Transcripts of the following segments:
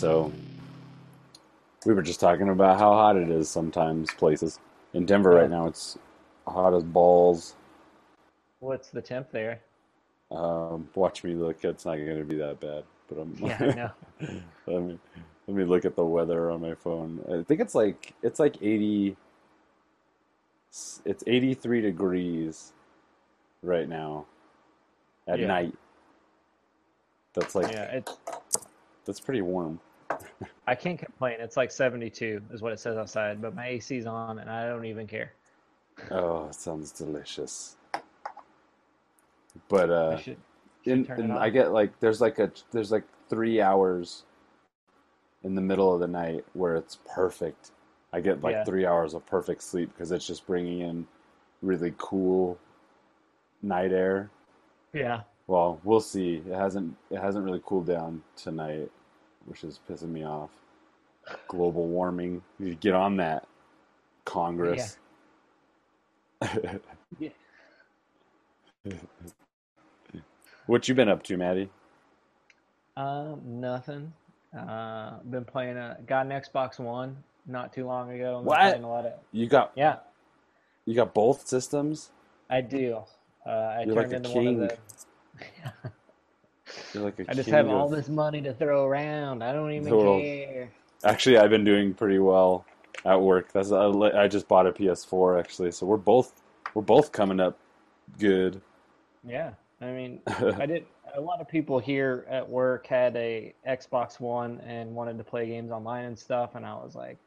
so we were just talking about how hot it is sometimes places. In Denver right now, it's hot as balls. What's the temp there? Um, watch me look. It's not going to be that bad, but I'm. Yeah, I know. let me let me look at the weather on my phone. I think it's like it's like eighty. It's eighty three degrees right now at Yeah. night. That's like Yeah, it's. that's pretty warm. I can't complain. It's like 72 is what it says outside, but my AC's on and I don't even care. Oh, it sounds delicious. But uh, I should, should in, in, I get like there's like a there's like three hours in the middle of the night where it's perfect. I get like Yeah. three hours of perfect sleep because it's just bringing in really cool night air. Yeah. Well, we'll see. It hasn't it hasn't really cooled down tonight, which is pissing me off. Global warming. You get on that, Congress. Yeah. What you been up to, Matty? Um, nothing. Uh, been playing a got an Xbox One not too long ago. What? playing A lot of, You got yeah, you got both systems? I do. Uh, I You're turned like a into one of king. the. Like I just have of- all this money to throw around. I don't even care. Actually, I've been doing pretty well at work. That's I I just bought a PS4 actually, so we're both we're both coming up good. Yeah, I mean, I did. A lot of people here at work had a Xbox One and wanted to play games online and stuff, and I was like,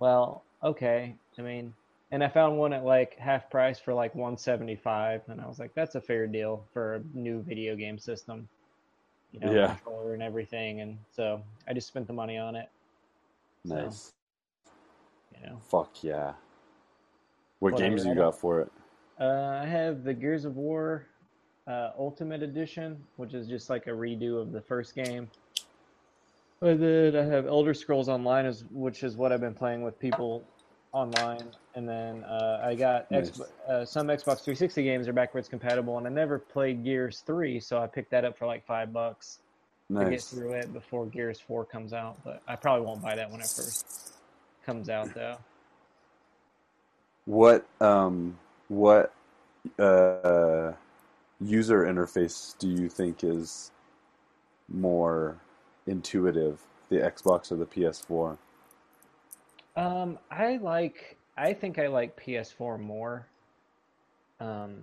well, okay. I mean, and I found one at like half price for like 175, and I was like, that's a fair deal for a new video game system. You know, Yeah. controller and everything, and so I just spent the money on it. So, Nice. you know, Fuck yeah. What Whatever, games you got for it? Uh, I have the Gears of War uh, Ultimate Edition, which is just like a redo of the first game. And then I have Elder Scrolls Online, is, which is what I've been playing with people online. And then uh, I got Nice. Xbox, uh, some Xbox 360 games are backwards compatible, and I never played Gears 3, so I picked that up for like five bucks to get through it before Gears 4 comes out. But I probably won't buy that when it first comes out, though. What um what uh user interface do you think is more intuitive, the Xbox or the PS4? Um, I like. I think I like PS4 more. Um,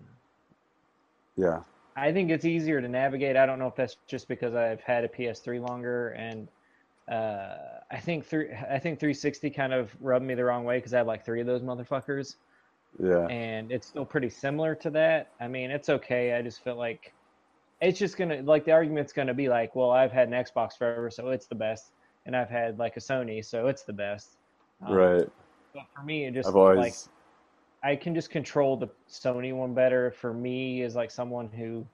Yeah. I think it's easier to navigate. I don't know if that's just because I've had a PS3 longer, and uh, I think three. I think 360 kind of rubbed me the wrong way because I had like three of those motherfuckers, Yeah. and it's still pretty similar to that. I mean, it's okay. I just feel like it's just gonna like the argument's gonna be like, well, I've had an Xbox forever, so it's the best, and I've had like a Sony, so it's the best. Um, Right. But for me, it just always like I can just control the Sony one better. For me, is like someone who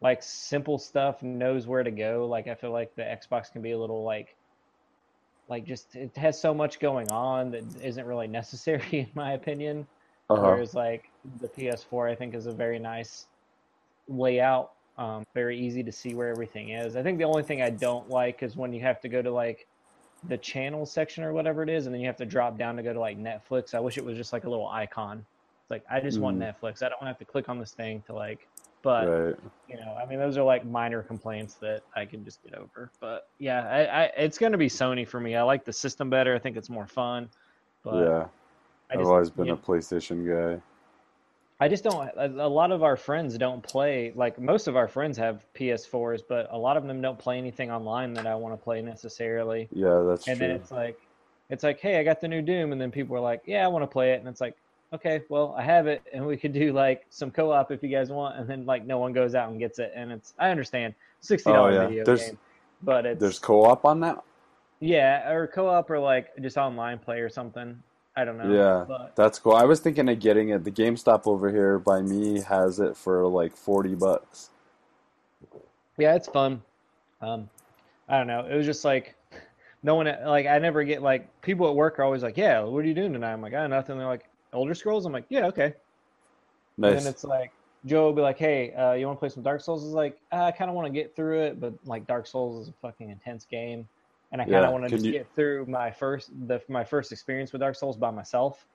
likes simple stuff, knows where to go. Like I feel like the Xbox can be a little like, like just it has so much going on that isn't really necessary in my opinion. uh-huh. Whereas like the PS4, I think is a very nice layout. Um, very easy to see where everything is. I think the only thing I don't like is when you have to go to like the channel section or whatever it is, and then you have to drop down to go to like Netflix. I wish it was just like a little icon. It's like I just want Mm. Netflix. I don't have to click on this thing to like. But right. you know, I mean, those are like minor complaints that I can just get over. But yeah, I, I it's gonna be Sony for me. I like the system better. I think it's more fun. But yeah. I I've always been you a PlayStation guy. I just don't. A lot of our friends don't play. Like most of our friends have PS4s, but a lot of them don't play anything online that I want to play necessarily. Yeah, that's And true. then it's like, it's like, hey, I got the new Doom, and then people are like, yeah, I want to play it, and it's like, okay, well, I have it, and we could do like some co-op if you guys want, and then like no one goes out and gets it, and it's I understand, sixty dollar Oh, yeah. video There's- game, but it's There's co-op on that? yeah, or co-op or like just online play or something. I don't know. Yeah. but That's cool. I was thinking of getting it. The GameStop over here by me has it for like 40 bucks. Yeah, it's fun. Um, I don't know. It was just like no one like I never get like people at work are always like, "Yeah, what are you doing tonight?" I'm like, "Ah, nothing." They're like, "Elder Scrolls." I'm like, "Yeah, okay." And Nice. then it's like Joe will be like, "Hey, uh, you want to play some Dark Souls?" Is like, uh, I kind of want to get through it, but like Dark Souls is a fucking intense game, and I kind of Yeah, want to just you- get through my first the my first experience with Dark Souls by myself.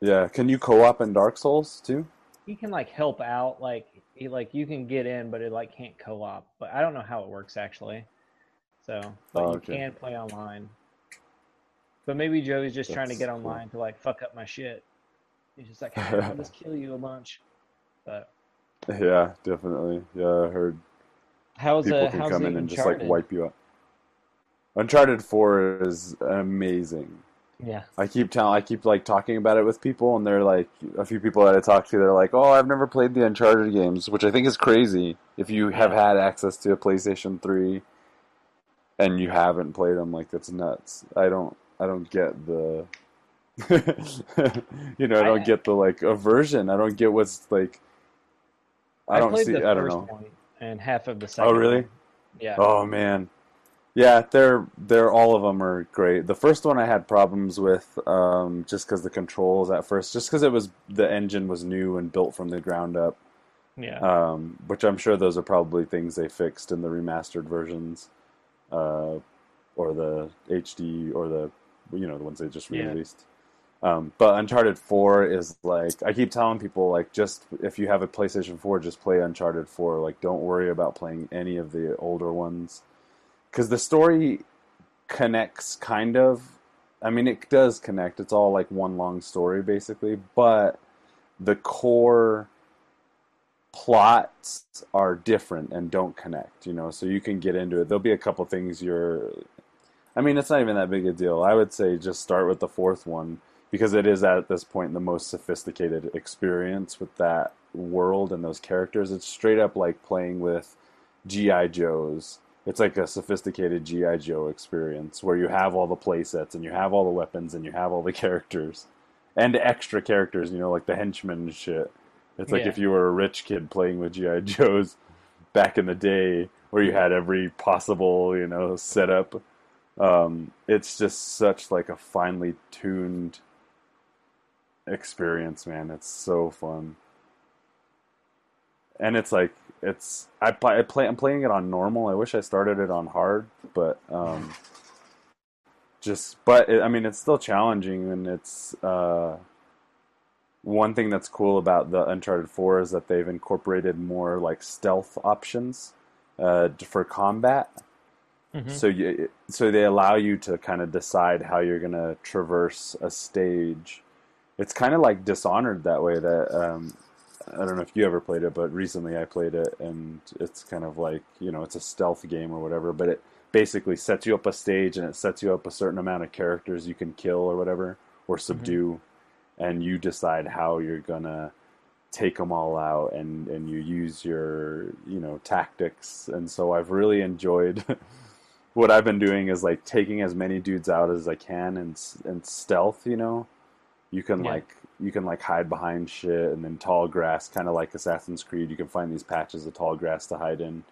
Yeah. Can you co-op in Dark Souls too? He can like help out, like he like you can get in, but it like can't co-op. But I don't know how it works actually. So, but Oh, you can play online. But maybe Joey's just trying to That's get cool. online to like fuck up my shit. He's just like, "Ah, I'll just kill you a bunch. But Yeah, definitely. Yeah, I heard how's people uh, can how's come the in and just like Uncharted? wipe you out. Uncharted Four is amazing. Yeah. I keep telling, I keep like talking about it with people, and they're like, a few people that I talk to, they're like, "Oh, I've never played the Uncharted games," which I think is crazy. If you have had access to a PlayStation Three, and you haven't played them, like that's nuts. I don't, I don't get the, you know, I don't I- get the like aversion. I don't get what's like. I don't played see. the I don't first know. one and half of the oh, second. Oh really? one. Yeah. Oh man, yeah, they're they're all of them are great. The first one I had problems with, um, just because the controls at first, just because it was the engine was new and built from the ground up, Yeah. um, which I'm sure those are probably things they fixed in the remastered versions, uh, or the HD or the you know the ones they just Yeah. released. Um, but Uncharted 4 is like I keep telling people like just if you have a PlayStation 4 just play Uncharted 4 like don't worry about playing any of the older ones cuz the story connects kind of I mean it does connect it's all like one long story basically but the core plots are different and don't connect you know so you can get into it there'll be a couple things you're I mean, it's not even that big a deal. I would say just start with the fourth one because it is at this point the most sophisticated experience with that world and those characters. It's straight up like playing with GI Joes. It's like a sophisticated GI Joe experience where you have all the play sets and you have all the weapons and you have all the characters and extra characters. You know, like the henchmen shit. It's like Yeah. if you were a rich kid playing with GI Joes back in the day, where you had every possible you know setup um, it's just such like a finely tuned experience, man. It's so fun, and it's like it's I play, I play I'm playing it on normal. I wish I started it on hard, but um, just but it, I mean it's still challenging, and it's uh, one thing that's cool about the Uncharted Four is that they've incorporated more like stealth options uh, for combat. Mhm. So you, so they allow you to kind of decide how you're gonna traverse a stage. It's kind of like Dishonored that way. That um, I don't know if you ever played it, but recently I played it, and it's kind of like you know it's a stealth game or whatever. But it basically sets you up a stage, and it sets you up a certain amount of characters you can kill or whatever or mm-hmm. subdue, and you decide how you're gonna take them all out and and you use your you know tactics and so I've really enjoyed what I've been doing is like taking as many dudes out as I can and and stealth you know you can Yeah. like you can like hide behind shit and then tall grass kind of like Assassin's Creed you can find these patches of tall grass to hide in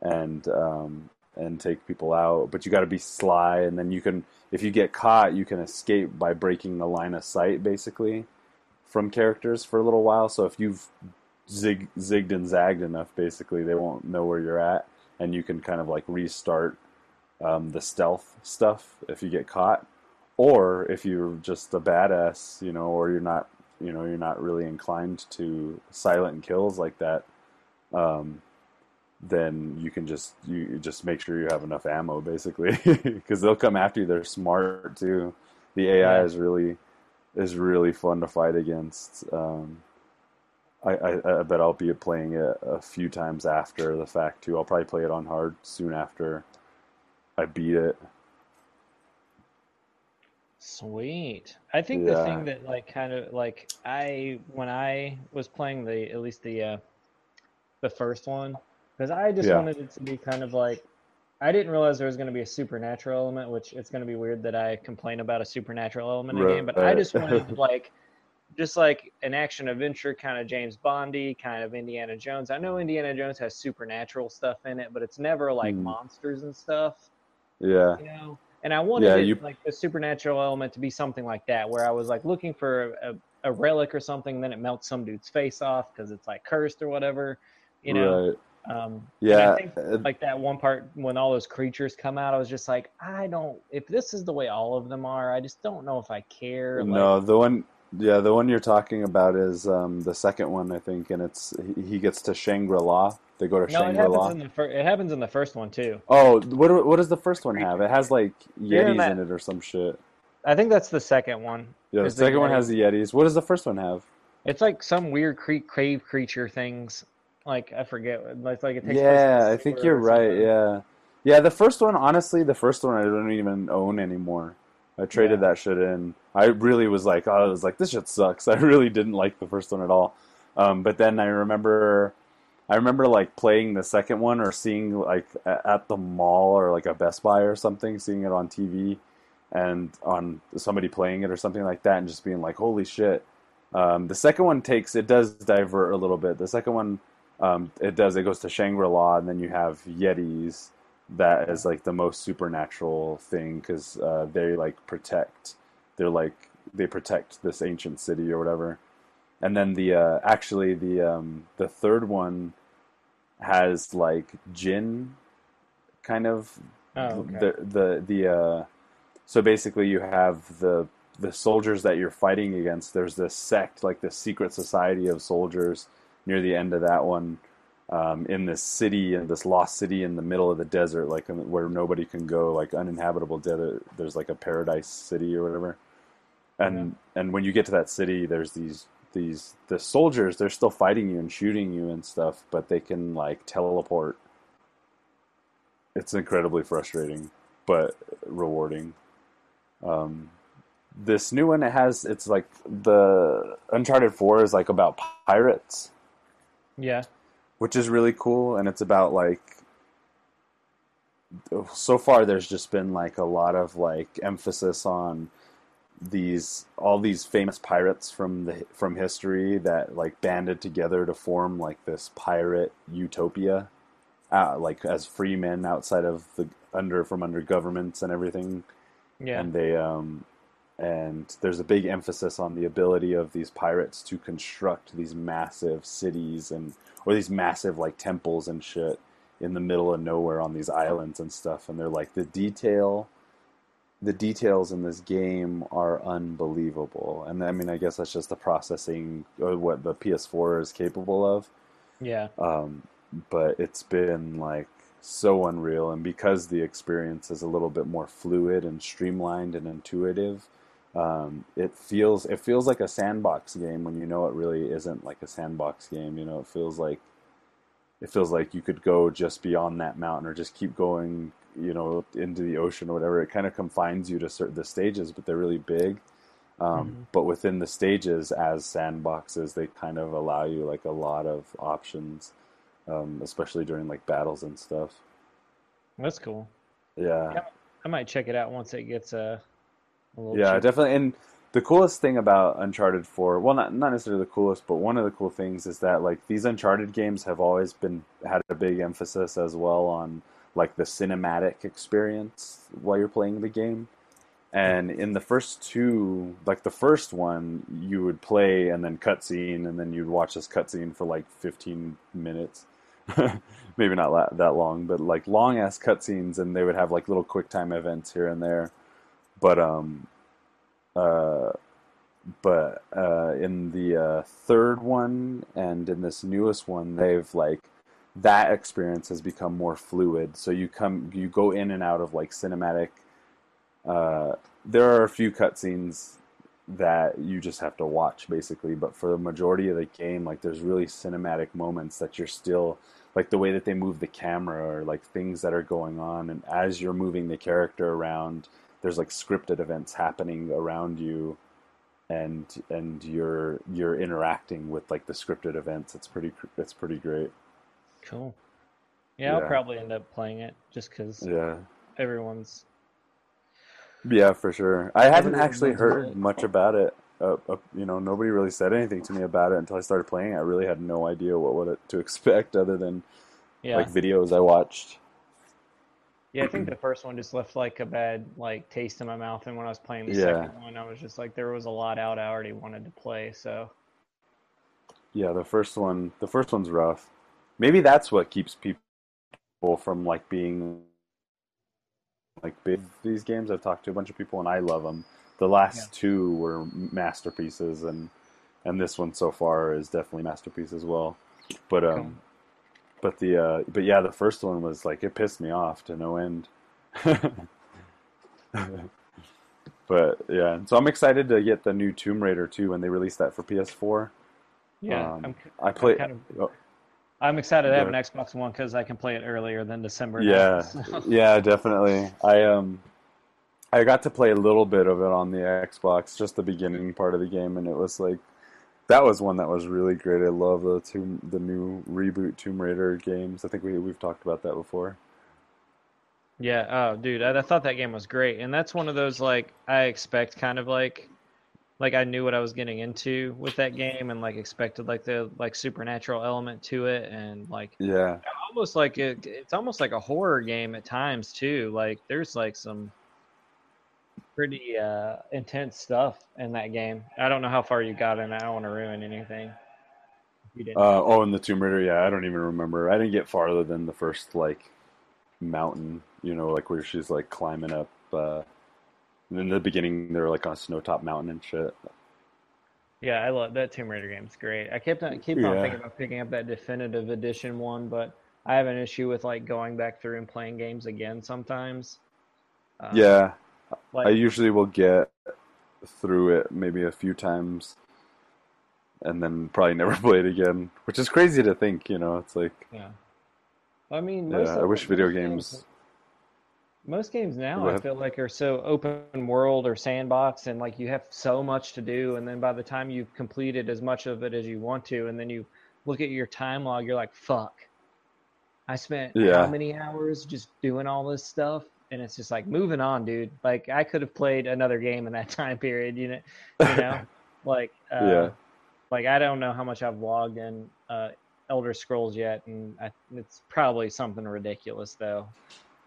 and um and take people out but you got to be sly and then you can if you get caught you can escape by breaking the line of sight basically from characters for a little while. So if you've zig, zigged and zagged enough, basically they won't know where you're at, and you can kind of like restart um, the stealth stuff if you get caught, or if you're just a badass, you know, or you're not, you know, you're not really inclined to silent kills like that. Um, then you can just you just make sure you have enough ammo basically because they'll come after you they're smart too the ai Yeah. is really is really fun to fight against. Um, I, I, I bet I'll be playing it a few times after the fact too. I'll probably play it on hard soon after I beat it. Sweet. I think the thing that like kind of like I when I was playing the at least the uh the first one because I just Yeah. wanted it to be kind of like I didn't realize there was going to be a supernatural element, which it's going to be weird that I complain about a supernatural element in a game, but I just wanted like just like an action adventure kind of James Bondy, kind of Indiana Jones. I know Indiana Jones has supernatural stuff in it, but it's never like Hmm. monsters and stuff Yeah, you know and i wanted Yeah, it, like the supernatural element to be something like that where i was like looking for a, a relic or something, then it melts some dude's face off because it's like cursed or whatever. You know. right. Um, Yeah. I think uh, like that one part when all those creatures come out, I was just like, I don't. If this is the way all of them are, I just don't know if I care. Like, No, the one, yeah, the one you're talking about is um, the second one, I think, and it's he, he gets to Shangri La. They go to no, Shangri La. happens fir- it happens in the first one too. Oh, what what does the first one have? It has like Yetis that- in it or some shit. I think that's the second one. Yeah, the Is the second one has the Yetis. What does the first one have? It's like some weird cre- crave creature things. Like I forget. Like it takes Yeah, I think you're right. Yeah, yeah. The first one, honestly, the first one I don't even own anymore. I traded Yeah. that shit in. I really was like, oh, I was like, this shit sucks. I really didn't like the first one at all. Um, but then I remember, I remember like playing the second one or seeing like at the mall or like a Best Buy or something, seeing it on TV and on somebody playing it or something like that, and just being like, holy shit. Um, the second one takes it does divert a little bit. The second one um, it does. It goes to Shangri La, and then you have Yetis. That is like the most supernatural thing because uh, they like protect. They're like they protect this ancient city or whatever. And then the uh, actually the um, the third one has like jinn kind of Oh, okay. the the the uh, so basically you have the the soldiers that you're fighting against. There's this sect, like this secret society of soldiers near the end of that one, um, in this city, in this lost city in the middle of the desert, like um, where nobody can go, like uninhabitable desert. There's like a paradise city or whatever. And and when you get to that city, there's these these the soldiers. They're still fighting you and shooting you and stuff, but they can like teleport. It's incredibly frustrating, but rewarding. Um, this new one it has it's like the Uncharted Four is like about pirates, yeah. Which is really cool, and it's about like so far there's just been like a lot of like emphasis on these all these famous pirates from the from history that like banded together to form like this pirate utopia uh, like as free men outside of the under from under governments and everything Yeah. and they um and there's a big emphasis on the ability of these pirates to construct these massive cities and or these massive like temples and shit in the middle of nowhere on these islands and stuff. And they're like the detail the details in this game are unbelievable. And i mean i guess that's just the processing or what the ps4 is capable of. Yeah. um, but it's been like so unreal. And because the experience is a little bit more fluid and streamlined and intuitive um, it feels it feels like a sandbox game when you know it really isn't like a sandbox game you know it feels like it feels like you could go just beyond that mountain or just keep going you know into the ocean or whatever it kind of confines you to certain the stages but they're really big um, Mhm. but within the stages as sandboxes they kind of allow you like a lot of options um, especially during like battles and stuff That's cool. yeah. I might check it out once it gets uh. Yeah, definitely. And the coolest thing about Uncharted 4, well, not not necessarily the coolest, but one of the cool things is that like these Uncharted games have always been had a big emphasis as well on like the cinematic experience while you're playing the game. And in the first two, like the first one, you would play and then cutscene, and then you'd watch this cutscene for like 15 minutes. Maybe not la- that long, but like long ass cutscenes, and they would have like little quick time events here and there. But um, uh, but uh, in the uh, third one and in this newest one, they've like that experience has become more fluid. So you come, you go in and out of like cinematic. Uh, there are a few cutscenes that you just have to watch basically, but for the majority of the game, like there's really cinematic moments that you're still like the way that they move the camera or like things that are going on, and as you're moving the character around there's like scripted events happening around you and and you're you're interacting with like the scripted events it's pretty it's pretty great Cool. Yeah, I'll probably end up playing it just because yeah everyone's. yeah for sure i haven't actually heard much about it uh, uh, you know nobody really said anything to me about it until i started playing i really had no idea what what to expect other than Yeah. like videos i watched Yeah, I think the first one just left like a bad like taste in my mouth, and when I was playing the Yeah. second one, I was just like, there was a lot out I already wanted to play. So Yeah, the first one, the first one's rough. Maybe that's what keeps people from like being like big these games. I've talked to a bunch of people and I love them. The last Yeah. two were masterpieces, and and this one so far is definitely masterpiece as well. But um. But the uh, but yeah, the first one was like it pissed me off to no end. but yeah, so I'm excited to get the new Tomb Raider too when they release that for PS4. yeah, Um, I'm, I I'm play. kind of oh, I'm excited to have an Xbox One because I can play it earlier than December. now, Yeah, so. yeah, definitely. I um, I got to play a little bit of it on the Xbox, just the beginning part of the game, and it was like, that was one that was really great. I love the tomb, the new reboot Tomb Raider games. I think we we've talked about that before. Yeah, oh, dude, I, I thought that game was great, and that's one of those like I expect kind of like, like I knew what I was getting into with that game, and like expected like the like supernatural element to it, and like Yeah, almost like it, it's almost like a horror game at times too. Like there's like some pretty uh, intense stuff in that game. I don't know how far you got in. I don't want to ruin anything. If You didn't. Uh, oh, and the Tomb Raider. Yeah, I don't even remember. I didn't get farther than the first like mountain. You know, like where she's like climbing up. Uh, and in the beginning, they're like on a snow top mountain and shit. Yeah, I love that Tomb Raider game's great. I kept on keep on Yeah. thinking about picking up that definitive edition one, but I have an issue with like going back through and playing games again sometimes. Um, Yeah, like I usually will get through it maybe a few times and then probably never play it again, which is crazy to think, you know. It's like, yeah. I mean, yeah, I wish video most games. Most games now, I feel like, are so open world or sandbox, and like you have so much to do, and then by the time you've completed as much of it as you want to, and then you look at your time log, you're like, "Fuck, I spent Yeah. how many hours just doing all this stuff?" And it's just like, moving on, dude. Like I could have played another game in that time period, you know, you know, like uh, Yeah. like I don't know how much I've logged in uh, Elder Scrolls yet, and I, it's probably something ridiculous though.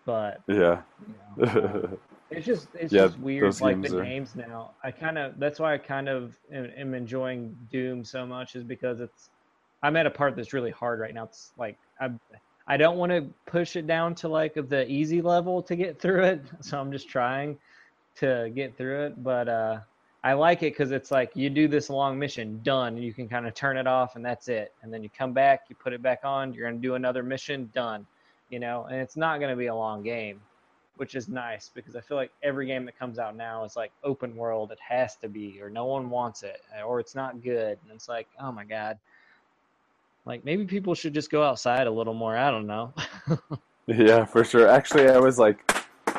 But Yeah. you know, it's just it's Yeah, just weird like the games are- games now. I kind of that's why I kind of am, am enjoying Doom so much is because it's I'm at a part that's really hard right now. It's like I I don't want to push it down to like the easy level to get through it, so I'm just trying to get through it. But uh, I like it because it's like you do this long mission, done. You can kind of turn it off, and that's it. And then you come back, you put it back on. You're gonna do another mission, done. You know, and it's not gonna be a long game, which is nice because I feel like every game that comes out now is like open world. It has to be, or no one wants it, or it's not good. And it's like, oh my god. Like maybe people should just go outside a little more. I don't know. Yeah, for sure. Actually, I was like,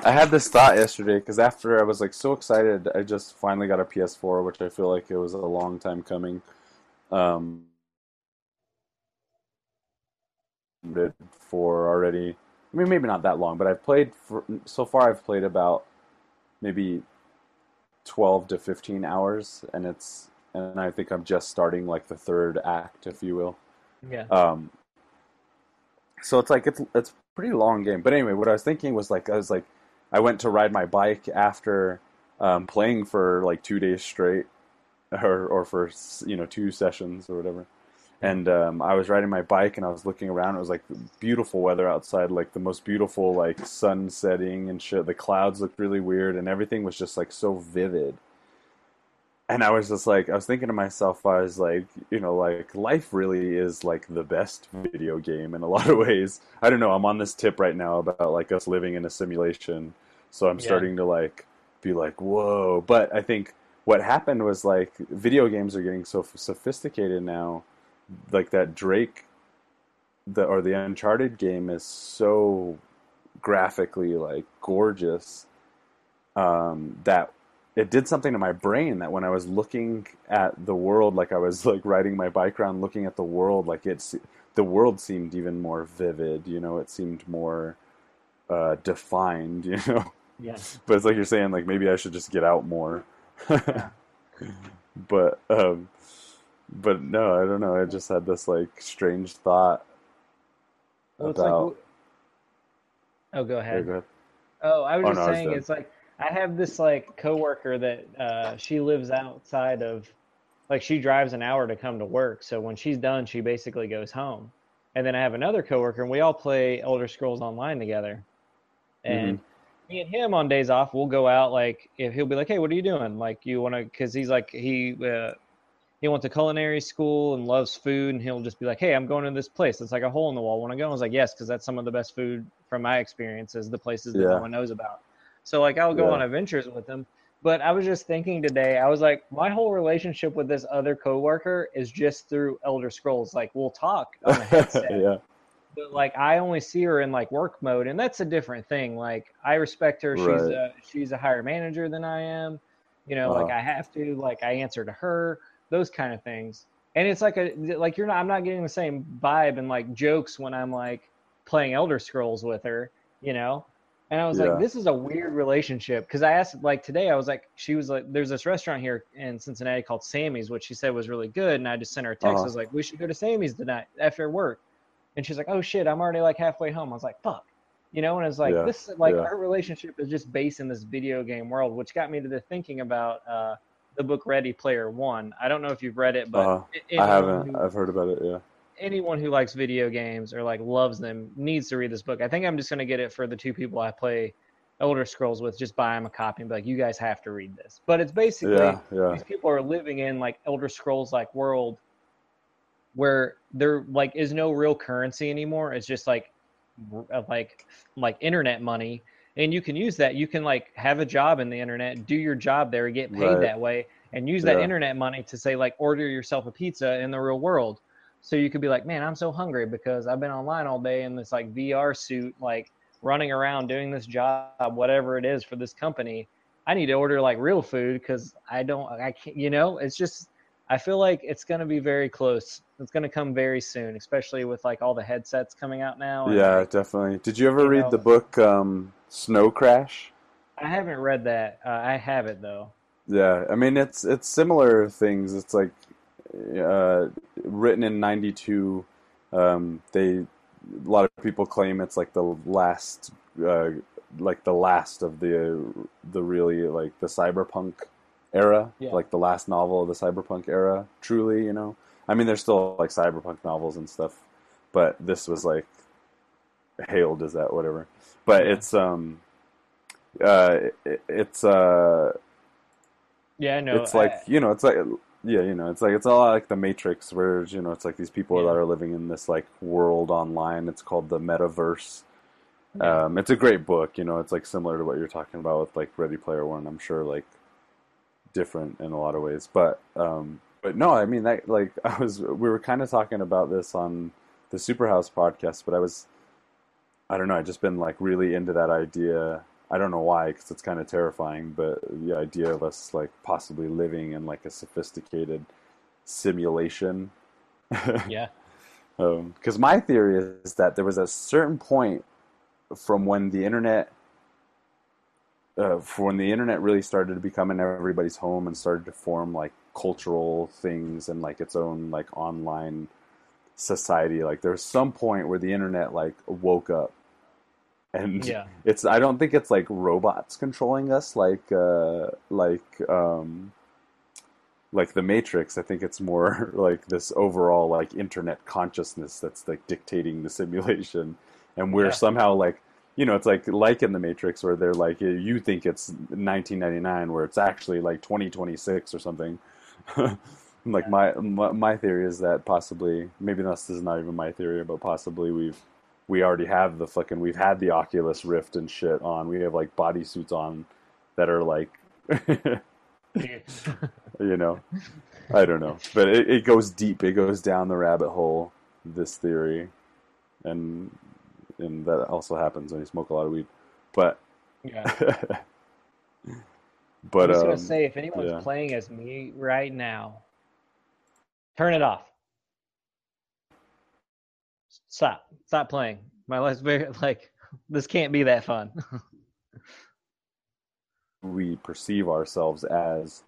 I had this thought yesterday because after I was like so excited, I just finally got a PS4, which I feel like it was a long time coming. Um, for already. I mean, maybe not that long, but I've played for so far. I've played about maybe twelve to fifteen hours, and it's and I think I'm just starting like the third act, if you will. Yeah. Um, so it's like it's it's pretty long game. But anyway, what I was thinking was like I was like I went to ride my bike after um, playing for like two days straight, or or for you know two sessions or whatever. And um, I was riding my bike and I was looking around. It was like beautiful weather outside, like the most beautiful like sun setting and shit. The clouds looked really weird and everything was just like so vivid and I was just like, I was thinking to myself, I was like, you know, like life really is like the best video game in a lot of ways. I don't know. I'm on this tip right now about like us living in a simulation, so I'm Yeah. starting to like be like, whoa. But I think what happened was like video games are getting so sophisticated now, like that Drake, the or the Uncharted game is so graphically like gorgeous um, that it did something to my brain that when I was looking at the world, like I was like riding my bike around, looking at the world, like it's the world seemed even more vivid. You know, it seemed more uh, defined. You know, Yeah. but it's like you're saying, like maybe I should just get out more. But um, but no, I don't know. I just had this like strange thought Well, about. like, oh, go Yeah, ahead. go ahead. Oh, I was Oh, just no, I was saying it's like I have this like coworker that uh, she lives outside of, like she drives an hour to come to work. So when she's done, she basically goes home. And then I have another coworker, and we all play Elder Scrolls Online together. And me and him on days off, we'll go out. Like if he'll be like, "Hey, what are you doing? Like you want to?" Because he's like he uh, he went to culinary school and loves food, and he'll just be like, "Hey, I'm going to this place. It's like a hole in the wall. Want to go?" I was like, "Yes," because that's some of the best food from my experiences. The places that Yeah. no one knows about. So like I'll go Yeah. on adventures with them. But I was just thinking today, I was like, my whole relationship with this other coworker is just through Elder Scrolls. Like we'll talk on a headset, yeah, but like I only see her in like work mode, and that's a different thing. Like I respect her; she's a she's a higher manager than I am. You know, like Uh-huh. I have to, like I answer to her, those kind of things. And it's like a like you're not. I'm not getting the same vibe and like jokes when I'm like playing Elder Scrolls with her. You know. And I was Yeah. like, this is a weird relationship. Because I asked, like, today, I was like, she was like, there's this restaurant here in Cincinnati called Sammy's, which she said was really good. And I just sent her a text. Uh-huh. I was like, we should go to Sammy's tonight after work. And she's like, oh shit, I'm already like halfway home. I was like, fuck. You know, and it's like, Yeah, this, like, yeah. our relationship is just based in this video game world, which got me to the thinking about uh, the book Ready Player One. I don't know if you've read it, but Uh-huh. a- I anyone haven't. who- I've heard about it. Yeah, anyone who likes video games or like loves them needs to read this book. I think I'm just going to get it for the two people I play Elder Scrolls with. Just buy them a copy and be like, you guys have to read this. But it's basically yeah, yeah, these people are living in like Elder Scrolls like world where there like is no real currency anymore. It's just like uh, like like internet money. And you can use that. You can like have a job in the internet, do your job there, get paid Right. that way, and use that Yeah. internet money to say like order yourself a pizza in the real world. So you could be like, man, I'm so hungry because I've been online all day in this like VR suit, like running around doing this job, whatever it is for this company. I need to order like real food because I don't, I can't, you know, it's just, I feel like it's going to be very close. It's going to come very soon, especially with like all the headsets coming out now. yeah, like, definitely. Did you ever you read know- the book um, Snow Crash? I haven't read that. Uh, I have it though. Yeah, I mean it's it's similar things. It's like uh, written in '92. Um, they a lot of people claim it's like the last, uh, like the last of the the really like the cyberpunk era, Yeah. like the last novel of the cyberpunk era. Truly, you know. I mean, there's still like cyberpunk novels and stuff, but this was like hailed as that whatever. But Yeah. it's um, uh, it, it's uh Yeah, I know. it's like I- you know it's like yeah you know it's like it's a lot like the matrix where you know it's like these people Yeah. that are living in this like world online it's called the metaverse Yeah. um it's a great book you know it's like similar to what you're talking about with like ready player one i'm sure like different in a lot of ways but um but no i mean that like i was we were kind of talking about this on the superhouse podcast but i was i don't know i just been like really into that idea I don't know why, because it's kind of terrifying. But the idea of us like possibly living in like a sophisticated simulation. yeah. Because my theory is that there was a certain point from when the internet, uh, when the internet really started to become in everybody's home and started to form like cultural things and like its own like online society. Like there's some point where the internet like woke up and Yeah. it's i don't think it's like robots controlling us like uh like um like the matrix i think it's more like this overall like internet consciousness that's like dictating the simulation and we're Yeah. somehow like you know it's like like in the matrix where they're like you think it's 1999 where it's actually like 2026 or something like my, my my theory is that possibly maybe this is not even my theory but possibly we've we already have the fucking we've had the Oculus Rift and shit on. We have like bodysuits on that are like you know. I don't know. But it, it goes deep. It goes down the rabbit hole, this theory. And and that also happens when you smoke a lot of weed. But yeah. but I'm just um, gonna say, if anyone's yeah. playing as me right now, turn it off. Stop. Stop playing. My life's very like this can't be that fun. we perceive ourselves as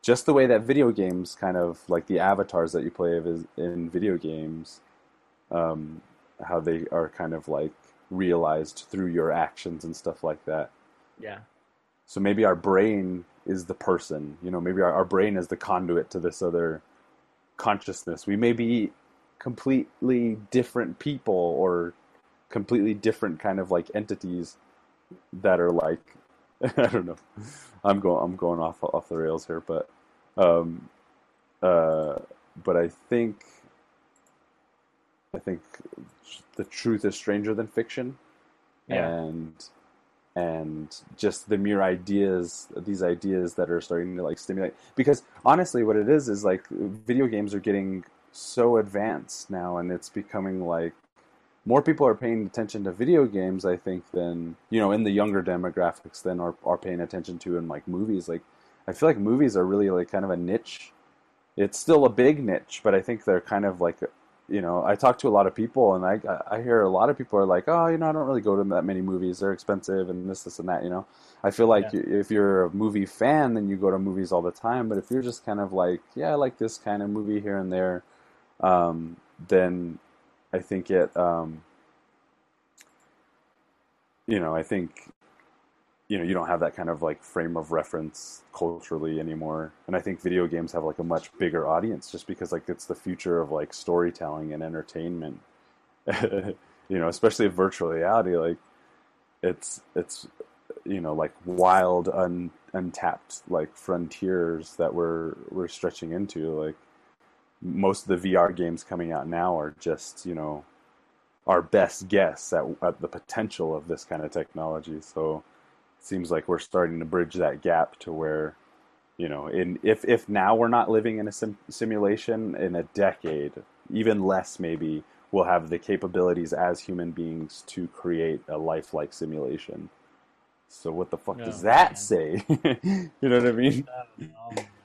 just the way that video games kind of like the avatars that you play of is in video games um, how they are kind of like realized through your actions and stuff like that. Yeah. So maybe our brain is the person, you know, maybe our, our brain is the conduit to this other consciousness. We may be completely different people or completely different kind of like entities that are like I don't know. I'm going I'm going off off the rails here, but um uh but I think I think the truth is stranger than fiction, Yeah. and and just the mere ideas, these ideas that are starting to like stimulate. Because honestly, what it is is like video games are getting so advanced now, and it's becoming like more people are paying attention to video games. I think than you know in the younger demographics than are are paying attention to in like movies. Like I feel like movies are really like kind of a niche. It's still a big niche, but I think they're kind of like you know, I talk to a lot of people, and I I hear a lot of people are like, oh, you know, I don't really go to that many movies. They're expensive, and this, this, and that. You know, I feel like Yeah. if you're a movie fan, then you go to movies all the time. But if you're just kind of like, yeah, I like this kind of movie here and there, um, then I think it, um, you know, I think you know you don't have that kind of like frame of reference culturally anymore. And i think video games have like a much bigger audience just because like it's the future of like storytelling and entertainment. You know especially virtual reality like it's it's you know like wild un, untapped like frontiers that we're we're stretching into like most of the vr games coming out now are just you know our best guess at, at the potential of this kind of technology. So it seems like we're starting to bridge that gap to where you know in if if now we're not living in a sim- simulation in a decade even less maybe we'll have the capabilities as human beings to create a lifelike simulation. So what the fuck does Oh, that man. say? You know what i mean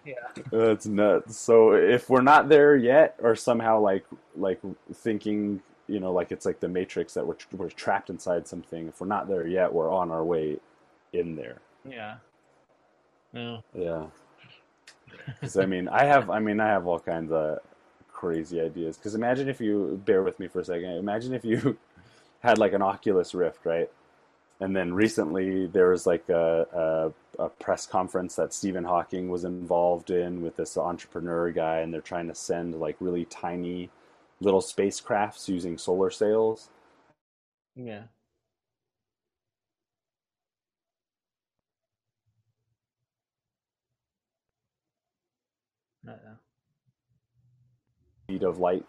yeah. that's nuts so if we're not there yet or somehow like like thinking you know like it's like the matrix that we're, we're trapped inside something if we're not there yet we're on our way in there Yeah. No. yeah. 'Cause, I mean, I have, I mean, I have all kinds of crazy ideas. Because imagine if you, bear with me for a second. Imagine if you had like an Oculus Rift, right? And then recently there was like a, a, a press conference that Stephen Hawking was involved in with this entrepreneur guy, and they're trying to send like really tiny little spacecrafts using solar sails. Yeah. Speed of light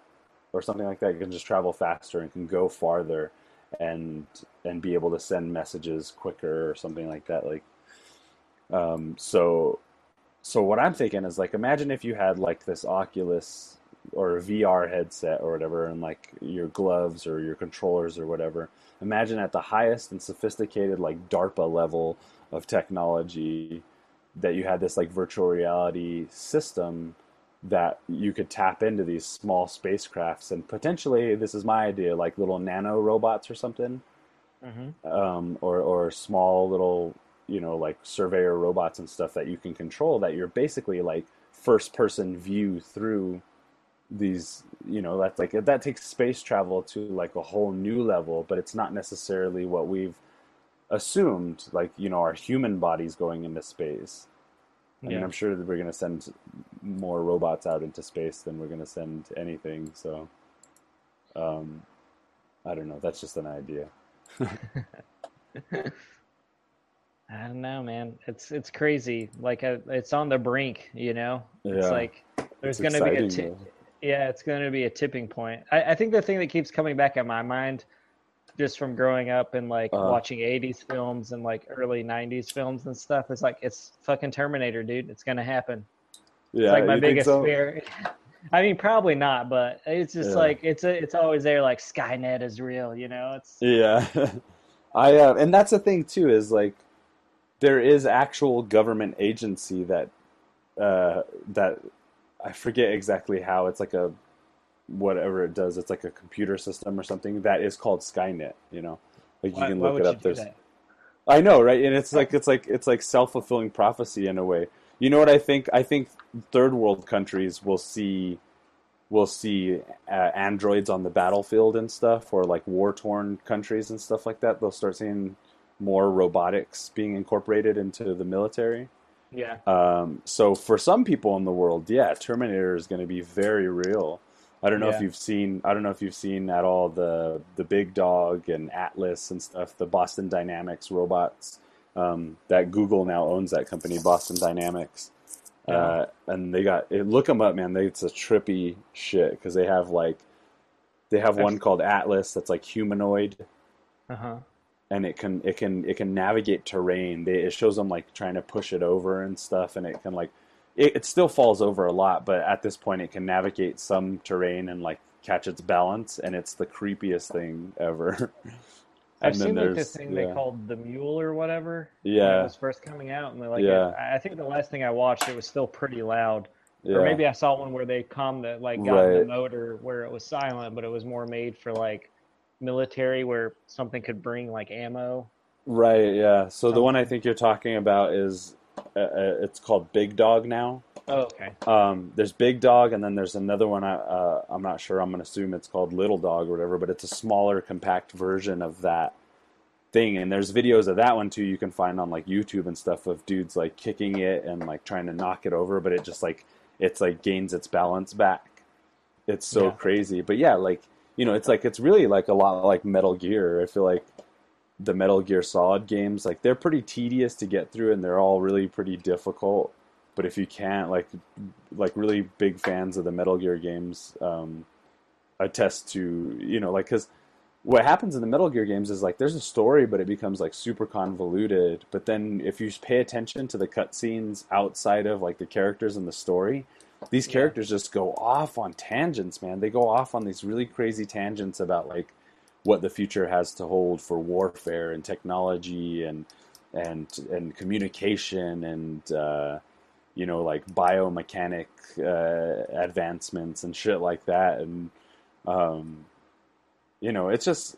or something like that. You can just travel faster and can go farther and and be able to send messages quicker or something like that. Like um so so what I'm thinking is like imagine if you had like this Oculus or a VR headset or whatever and like your gloves or your controllers or whatever. Imagine at the highest and sophisticated like DARPA level of technology that you had this like virtual reality system that you could tap into these small spacecrafts and potentially this is my idea like little nano robots or something Mm-hmm. um, or or small little you know like surveyor robots and stuff that you can control that you're basically like first person view through these you know that's like that takes space travel to like a whole new level but it's not necessarily what we've assumed like you know our human bodies going into space I mean, I'm sure that we're going to send more robots out into space than we're going to send anything. So, um, I don't know. That's just an idea. I don't know, man. It's it's crazy. Like uh it's on the brink, you know. It's Yeah. like there's going to be a exciting, yeah, it's going to be a tipping point. I, I think the thing that keeps coming back in my mind, just from growing up and like Uh-huh. watching '80s films and like early '90s films and stuff, it's like it's fucking Terminator, dude. It's to happen. Yeah, It's like my biggest so? fear. I mean, probably not, but it's just Yeah. like it's a, it's always there. Like Skynet is real, you know. It's Yeah, I uh, and that's the thing too is like there is actual government agency that uh, that I forget exactly how it's like a whatever it does. It's like a computer system or something that is called Skynet. You know, like you can look it up. There's that? I know, right? And it's like it's like it's like self fulfilling prophecy in a way. You know what I think? I think third world countries will see we'll see uh, androids on the battlefield and stuff, or like war torn countries and stuff like that. They'll start seeing more robotics being incorporated into the military. Yeah. Um, so for some people in the world, yeah, Terminator is going to be very real. I don't know Yeah. if you've seen. I don't know if you've seen at all the the Big Dog and Atlas and stuff. The Boston Dynamics robots. Um, that Google now owns that company, Boston Dynamics. Uh, and they got it, look them up, man. They, it's a trippy shit because they have like they have one called Atlas that's like humanoid Uh huh. and it can it can it can navigate terrain. They, it shows them like trying to push it over and stuff, and it can like it, it still falls over a lot, but at this point it can navigate some terrain and like catch its balance, and it's the creepiest thing ever. I've And seen like this thing yeah. they called the Mule or whatever. when Yeah. it was first coming out, and they're like, Yeah. I think the last thing I watched, it was still pretty loud. yeah, Or maybe I saw one where they calmed the like got the motor where it was silent, but it was more made for like military where something could bring like ammo. right, yeah. So the one I think you're talking about is uh, it's called Big Dog now. Oh, okay. Um, there's Big Dog, and then there's another one. I, uh, I'm not sure. I'm going to assume it's called Little Dog or whatever, but it's a smaller, compact version of that thing. And there's videos of that one too. You can find on like YouTube and stuff of dudes like kicking it and like trying to knock it over, but it just like it's like gains its balance back. It's so Yeah. crazy. But yeah, like you know, it's like it's really like a lot like Metal Gear. I feel like the Metal Gear Solid games, like they're pretty tedious to get through, and they're all really pretty difficult. But if you can't, like, like really big fans of the Metal Gear games, um, attest to you know, like, because what happens in the Metal Gear games is like there's a story, but it becomes like super convoluted. But then if you pay attention to the cutscenes outside of like the characters and the story, these Yeah. characters just go off on tangents, man. They go off on these really crazy tangents about like what the future has to hold for warfare and technology and and and communication and uh, you know like biomechanic uh, advancements and shit like that. And um, you know it's just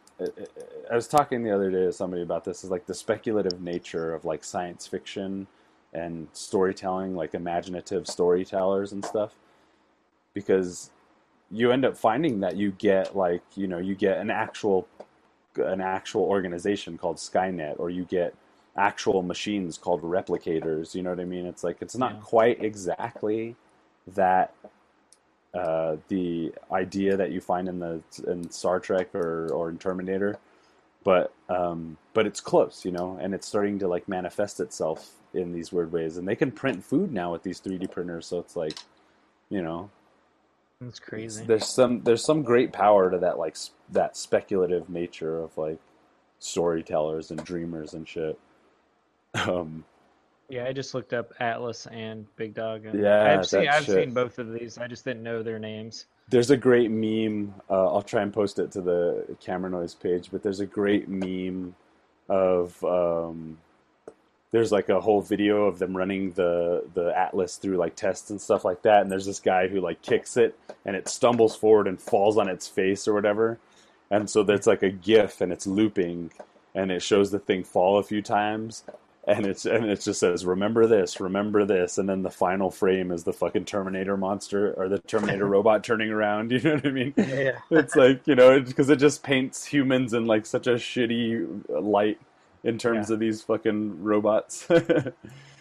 I was talking the other day to somebody about this is like the speculative nature of like science fiction and storytelling like imaginative storytellers and stuff. Because you end up finding that you get like you know you get an actual an actual organization called Skynet or you get actual machines called replicators you know what I mean it's like it's not Yeah. quite exactly that uh, the idea that you find in the in Star Trek or or in Terminator but um, but it's close you know and it's starting to like manifest itself in these weird ways and they can print food now with these 3D printers so it's like you know That's crazy. there's some there's some great power to that like that speculative nature of like storytellers and dreamers and shit. Um, Yeah, I just looked up Atlas and Big Dog. And Yeah, I've seen I've shit. seen both of these. I just didn't know their names. there's a great meme. Uh, I'll try and post it to the Camera Noize page, but there's a great meme of um, there's like a whole video of them running the the Atlas through like tests and stuff like that, and there's this guy who like kicks it and it stumbles forward and falls on its face or whatever, and so there's like a GIF and it's looping and it shows the thing fall a few times. And it's and it just says, "Remember this, remember this," and then the final frame is the fucking Terminator monster or the Terminator robot turning around. You know what I mean? Yeah. It's like you know, because it just paints humans in like such a shitty light in terms Yeah. of these fucking robots.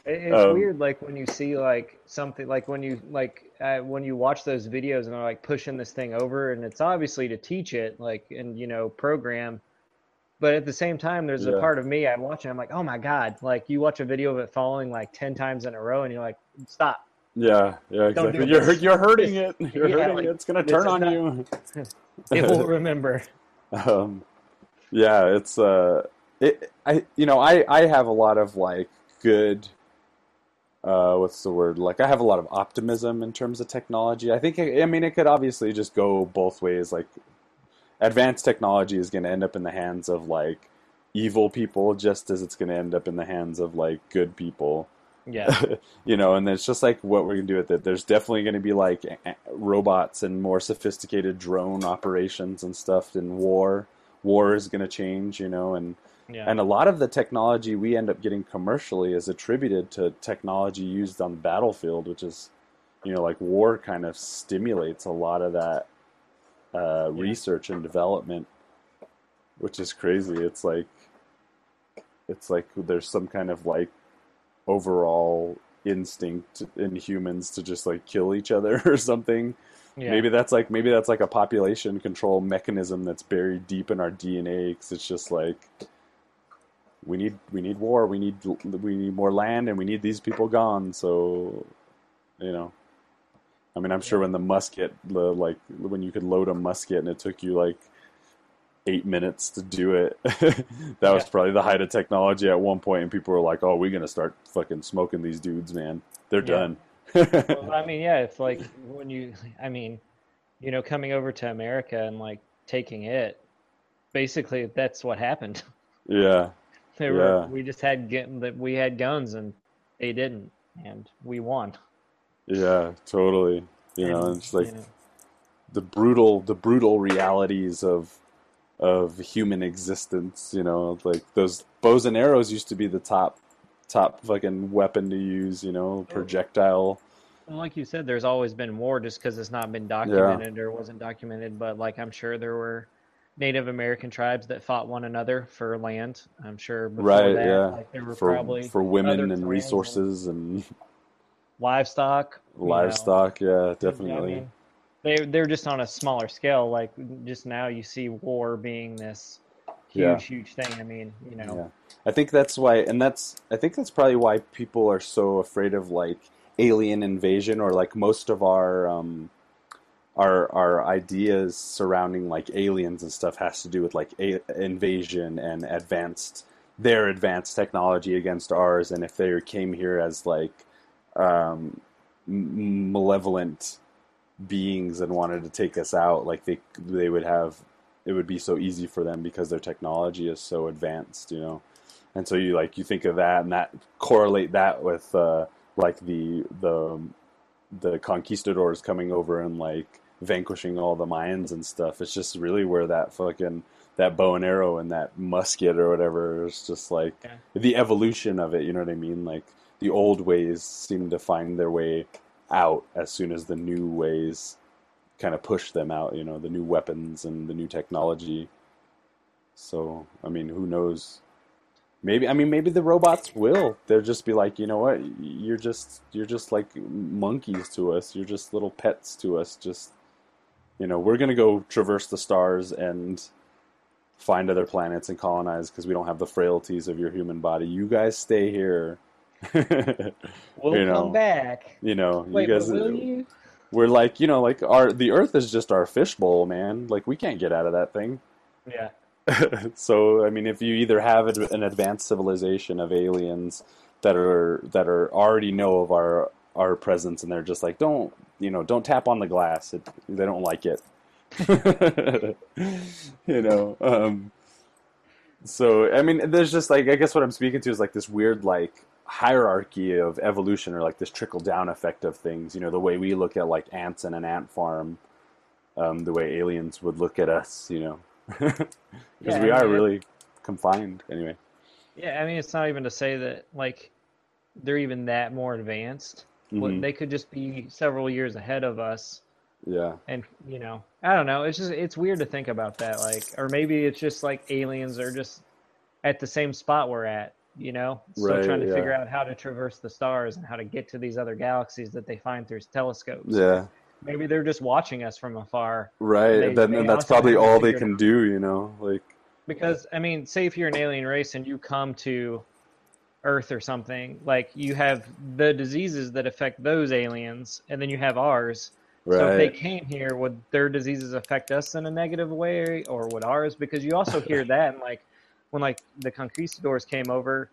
It's Um, weird, like when you see like something, like when you like uh, when you watch those videos and they're like pushing this thing over, and it's obviously to teach it, like and you know program. But at the same time, there's Yeah. a part of me I'm watching. I'm like, oh my god! Like you watch a video of it falling like ten times in a row, and you're like, stop. yeah, yeah, exactly. do You're you're hurting it. You're Yeah, hurting like, it. It's gonna turn on not- you. It will remember. um, yeah, it's uh, it. I you know I I have a lot of like good. Uh, what's the word? Like I have a lot of optimism in terms of technology. I think I mean it could obviously just go both ways. Like advanced technology is going to end up in the hands of like evil people, just as it's going to end up in the hands of like good people Yeah. you know, and it's just like what we're gonna do with it. There's definitely gonna be like robots and more sophisticated drone operations and stuff in war. War is gonna change, you know, and Yeah. and a lot of the technology we end up getting commercially is attributed to technology used on the battlefield, which is, you know, like war kind of stimulates a lot of that uh, research and development, which is crazy. It's like it's like there's some kind of like overall instinct in humans to just like kill each other or something. Yeah. Maybe that's like maybe that's like a population control mechanism that's buried deep in our DNA because it's just like we need we need war, we need we need more land, and we need these people gone. So, you know, I mean, I'm sure when the musket, the, like when you could load a musket and it took you like eight minutes to do it, that was probably the height of technology at one point, and people were like, "Oh, we're gonna start fucking smoking these dudes, man. They're Yeah. done." Well, I mean, yeah, it's like when you, I mean, you know, coming over to America and like taking it, basically that's what happened. yeah, They Yeah. we just had that we had guns and they didn't, and we won. yeah, totally. You know, And, it's like know, the brutal the brutal realities of of human existence you know like those bows and arrows used to be the top top fucking weapon to use you know oh. projectile well, like you said, there's always been war just because it's not been documented or wasn't documented. But like I'm sure there were Native American tribes that fought one another for land. I'm sure before right that, yeah like there were for probably for women and clans and resources and livestock. you know. livestock yeah I definitely mean, they they're just on a smaller scale. Like just now, you see war being this huge, Yeah. huge thing. I mean, you know, Yeah. I think that's why, and that's I think that's probably why people are so afraid of like alien invasion or like most of our um, our our ideas surrounding like aliens and stuff has to do with like a- invasion and advanced their advanced technology against ours, and if they came here as like um, malevolent beings and wanted to take us out, like they they would have it would be so easy for them because their technology is so advanced, you know. And so you like you think of that and that correlate that with uh, like the the the conquistadors coming over and like vanquishing all the Mayans and stuff. It's just really where that fucking that bow and arrow and that musket or whatever is just like Yeah. the evolution of it. You know what I mean? Like the old ways seem to find their way out as soon as the new ways kind of push them out. You know, the new weapons and the new technology. So I mean, who knows? Maybe I mean maybe the robots will. They'll just be like, you know what? You're just you're just like monkeys to us. You're just little pets to us. Just you know, we're gonna go traverse the stars and find other planets and colonize because we don't have the frailties of your human body. You guys stay here. we'll you know, come back. You know, Wait, you guys. will you? We're like, you know, like our the Earth is just our fishbowl, man. Like we can't get out of that thing. Yeah, so I mean, if you either have an advanced civilization of aliens that are that are already know of our our presence, and they're just like, don't you know, don't tap on the glass. It, they don't like it. you know. Um, so I mean, there's just like I guess what I'm speaking to is like this weird like hierarchy of evolution or like this trickle down effect of things. You know, the way we look at like ants in an ant farm, um, the way aliens would look at us. You know, because Yeah, we I are mean, really confined anyway. yeah. I mean, it's not even to say that like they're even that more advanced. Mhm. They could just be several years ahead of us. Yeah, and you know i don't know it's just it's weird to think about that like or maybe it's just like aliens are just at the same spot we're at you know still Right, trying to yeah. figure out how to traverse the stars and how to get to these other galaxies that they find through telescopes yeah, maybe they're just watching us from afar right. They- and then and that's probably all they can out. do. You know, like because i mean say if you're an alien race and you come to earth or something like you have the diseases that affect those aliens and then you have ours So if they came here, would their diseases affect us in a negative way, or would ours? Because you also hear that, and like when like the conquistadors came over,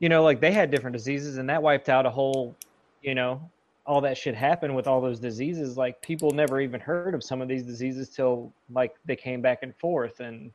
you know, like they had different diseases, and that wiped out a whole, you know, all that shit happened with all those diseases. Like people never even heard of some of these diseases till like they came back and forth, and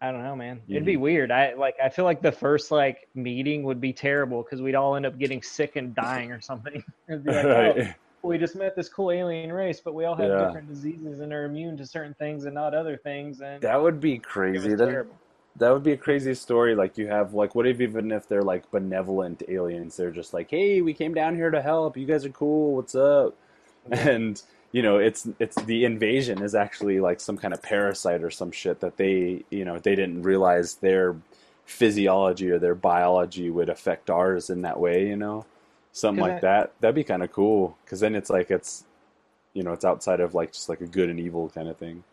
I don't know, man. It'd be weird. I like. I feel like the first like meeting would be terrible because we'd all end up getting sick and dying or something. It'd be like, oh, we just met this cool alien race, but we all have Yeah. different diseases and are immune to certain things and not other things. And That would be crazy. That, terrible. that would be a crazy story. Like you have like what if even if they're like benevolent aliens, they're just like, hey, we came down here to help. You guys are cool. What's up? And you know, it's it's the invasion is actually like some kind of parasite or some shit that they you know they didn't realize their physiology or their biology would affect ours in that way. You know, something like I- that. That'd be kind of cool because then it's like it's you know it's outside of like just like a good and evil kind of thing.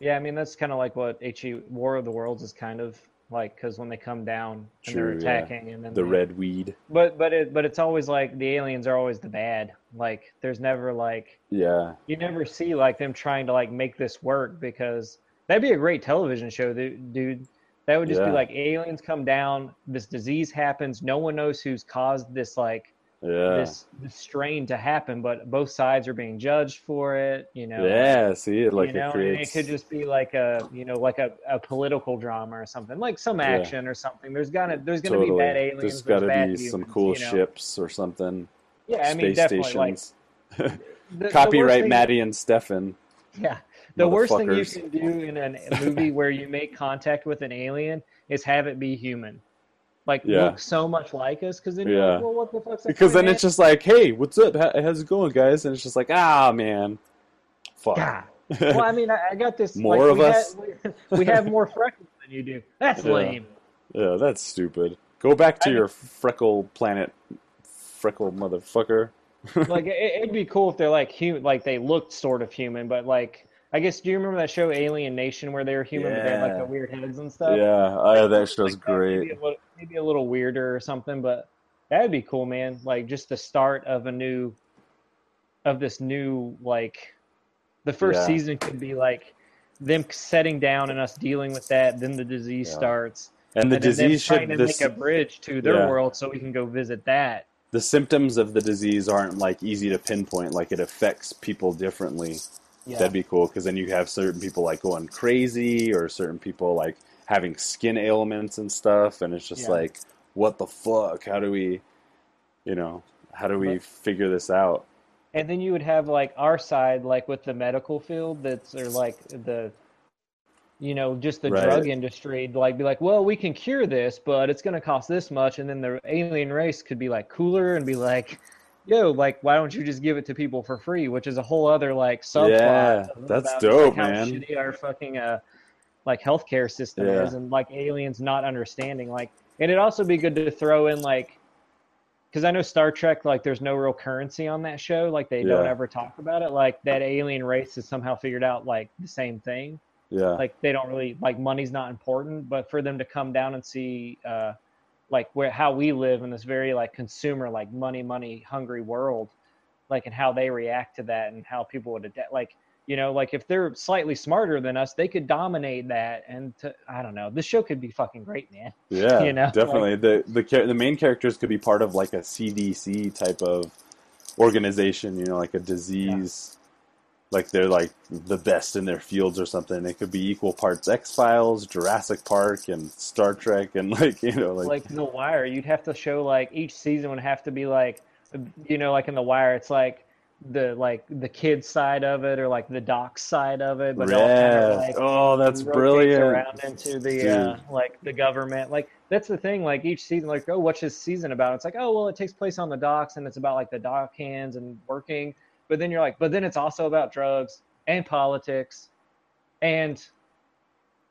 Yeah, I mean that's kind of like what HE War of the Worlds is kind of like because when they come down and they're True, yeah. attacking and then The they- red weed. But but it but it's always like the aliens are always the bad. Like there's never like Yeah. you never see like them trying to like make this work because that'd be a great television show, dude. That would just Yeah. be like aliens come down, this disease happens, no one knows who's caused this like Yeah. this this strain to happen, but both sides are being judged for it, you know. Yeah, see it like you know, it and it could just be like a you know like a, a political drama or something, like some Yeah. action or something. There's gonna there's gonna totally. be bad aliens. There's there's got to bad be some cool you know? ships or something. Yeah, I mean space definitely stations. the- the Copyright thing- Matty and Stefan. Yeah, the worst thing you can do in a movie where you make contact with an alien is have it be human. Like Yeah. look so much like us, because then you're Yeah. like, well, what the fuck's Because then it's just like, hey, what's up? How, how's it going, guys? And it's just like, ah, man, fuck. man? God. Well, I mean, I, I got this. More like, of we us? Have, we, we have more freckles than you do. That's Yeah. lame. yeah, that's stupid. Go back to I- your freckle planet, freckle motherfucker. like it, it'd be cool if they're like human, like they looked sort of human, but like I guess do you remember that show Alien Nation where they were human but they had like the weird heads and stuff? Yeah, oh, that show's Like that, Maybe great. a, little, maybe a little weirder or something, but that'd be cool, man. Like just the start of a new, of this new like, the first Yeah. season could be like them setting down and us dealing with that. Then the disease Yeah. starts, And the and them disease trying should to this make a bridge to their Yeah. world so we can go visit that. the symptoms of the disease aren't like easy to pinpoint. Like it affects people differently. Yeah. That'd be cool because then you have certain people like going crazy or certain people like having skin ailments and stuff, and it's just Yeah. like, what the fuck? How do we, you know, how do we But- figure this out? And then you would have like our side, like with the medical field, that's or like the, you know, just the Right. drug industry, like be like, well, we can cure this, but it's going to cost this much, and then the alien race could be like cooler and be like, yo, like why don't you just give it to people for free? Which is a whole other like subplot. Yeah, that's about, dope, like, how man. Shitty our fucking uh, like healthcare system Yeah. is, and like aliens not understanding, like, and it'd also be good to throw in like because I know Star Trek, like, there's no real currency on that show. Like, they don't ever talk about it. Like, that alien race has somehow figured out, like, the same thing. Yeah, Like, they don't really, like, money's not important. But for them to come down and see, uh, like, where, how we live in this very, like, consumer, like, money, money hungry world, like, and how they react to that and how people would adapt. Like, you know, like, if they're slightly smarter than us, they could dominate that. And to, I don't know. This show could be fucking great, man. yeah, you know, definitely. the the char- the main characters could be part of like a CDC type of organization. You know, like a disease. Like they're like the best in their fields or something. It could be equal parts X Files, Jurassic Park, and Star Trek, and like you know, like, like The Wire, you'd have to show like each season would have to be like, you know, like in The Wire, it's like the like the kids side of it or like the doc side of it, but all kind yeah. of like oh, that's brilliant. around into the uh, like the government. Like that's the thing. Like each season, like oh, what's this season about? It's like oh, well, it takes place on the docks and it's about like the dock hands and working. But then you're like, but then it's also about drugs and politics and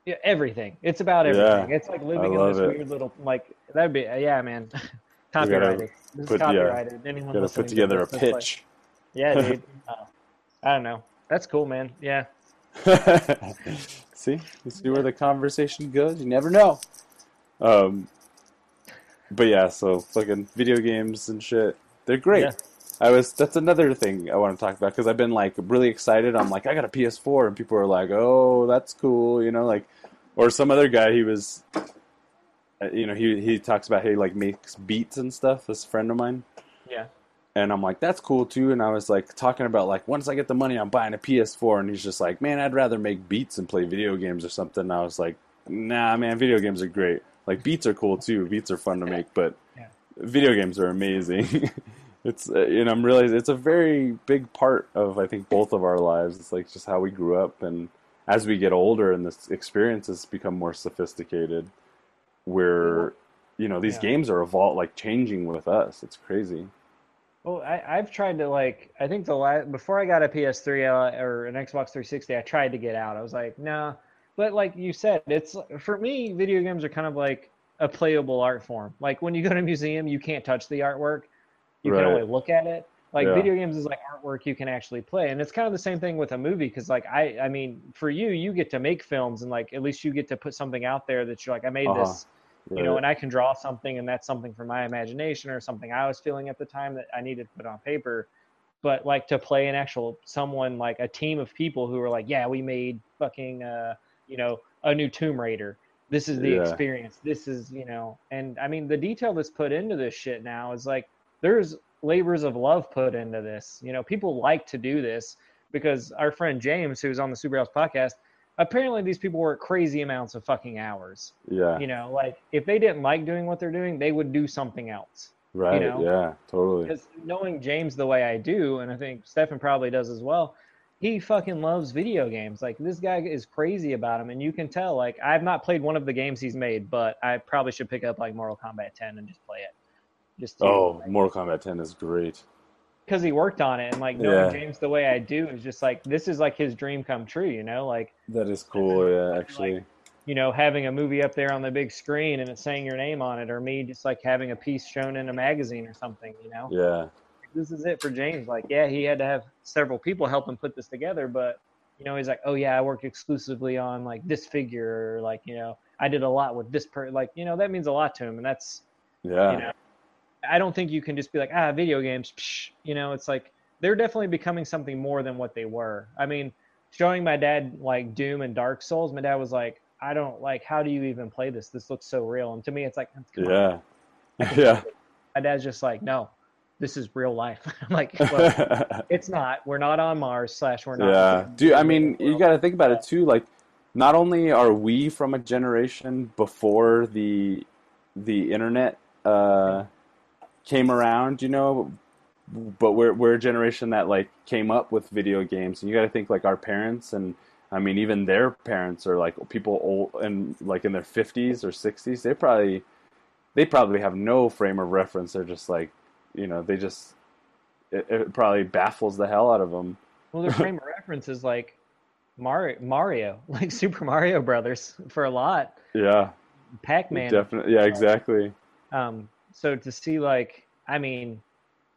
yeah, everything. It's about Yeah, everything. it's like living in this it. weird little like that'd be yeah, man. copyrighted. This is put- yeah, copyrighted. Anyone Got to listening put to together a this, like- pitch. yeah, dude. Uh, I don't know. That's cool, man. Yeah. see, you see where the conversation goes. You never know. Um, but yeah, so fucking video games and shit, they're great. Yeah. I was. That's another thing I want to talk about because I've been like really excited. I'm like, I got a PS4, and people are like, Oh, that's cool, you know, like, or some other guy. He was, uh, you know, he he talks about how he like makes beats and stuff. This friend of mine. Yeah. And I'm like, that's cool too. And I was like talking about like once I get the money, I'm buying a PS4. And he's just like, man, I'd rather make beats and play video games or something. And I was like, nah, man, video games are great. Like beats are cool too. Beats are fun to make, but Yeah. video games are amazing. it's uh, you know I'm realizing it's a very big part of I think both of our lives. It's like just how we grew up and as we get older and this experiences become more sophisticated, we're you know these Yeah. games are evol like changing with us. It's crazy. Well, I, I've tried to like. I think the last before I got a PS3 uh, or an Xbox 360, I tried to get out. I was like, nah. But like you said, it's for me, video games are kind of like a playable art form. Like when you go to a museum, you can't touch the artwork; you Right. can only look at it. Like Yeah. video games is like artwork you can actually play, and it's kind of the same thing with a movie. Because like I, I mean, for you, you get to make films, and like at least you get to put something out there that you're like, I made Uh-huh. this you know, and I can draw something, and that's something from my imagination or something I was feeling at the time that I needed to put on paper. But like to play an actual someone like a team of people who were like, yeah, we made fucking, uh, you know, a new Tomb Raider. This is the Yeah. experience. This is, you know, and I mean, the detail that's put into this shit now is like there's labors of love put into this. You know, people like to do this because our friend James, who's on the Super House podcast, apparently these people work crazy amounts of fucking hours yeah. you know like if they didn't like doing what they're doing they would do something else right. know? Yeah. Totally. because knowing james the way i do and i think stefan probably does as well he fucking loves video games like this guy is crazy about them and you can tell like i've not played one of the games he's made but i probably should pick up like mortal kombat 10 and just play it just Oh, Mortal Kombat 10 is great. because he worked on it and like knowing Yeah. james the way i do is just like this is like his dream come true you know like That is cool. Yeah, actually. you know, having a movie up there on the big screen and it's saying your name on it, or me just like having a piece shown in a magazine or something, you know. Yeah. This is it for James. Like, yeah, he had to have several people help him put this together, but you know, he's like, oh yeah, I worked exclusively on like this figure, or like, you know, I did a lot with this per like, you know, that means a lot to him, and that's Yeah. you know, I don't think you can just be like, ah, video games, psh, you know, it's like they're definitely becoming something more than what they were. I mean, showing my dad like Doom and Dark Souls, my dad was like, I don't like, how do you even play this? This looks so real. And to me, it's like. Yeah. Yeah. My dad's just like, no, this is real life. I'm like, well, it's not. We're not on Mars, slash, we're not. yeah. Dude, I mean, you got to think about it too. Like, not only are we from a generation before the the internet uh, came around, you know, but we're we're a generation that like came up with video games, and you got to think like our parents and I mean even their parents are like people old and like in their fifties or sixties. They probably they probably have no frame of reference. They're just like, you know, they just it, it probably baffles the hell out of them. Well, their frame of reference is like Mario, Mario, like Super Mario Brothers for a lot. Yeah, Pac Man. definitely. Yeah, exactly. Um, so to see like, I mean,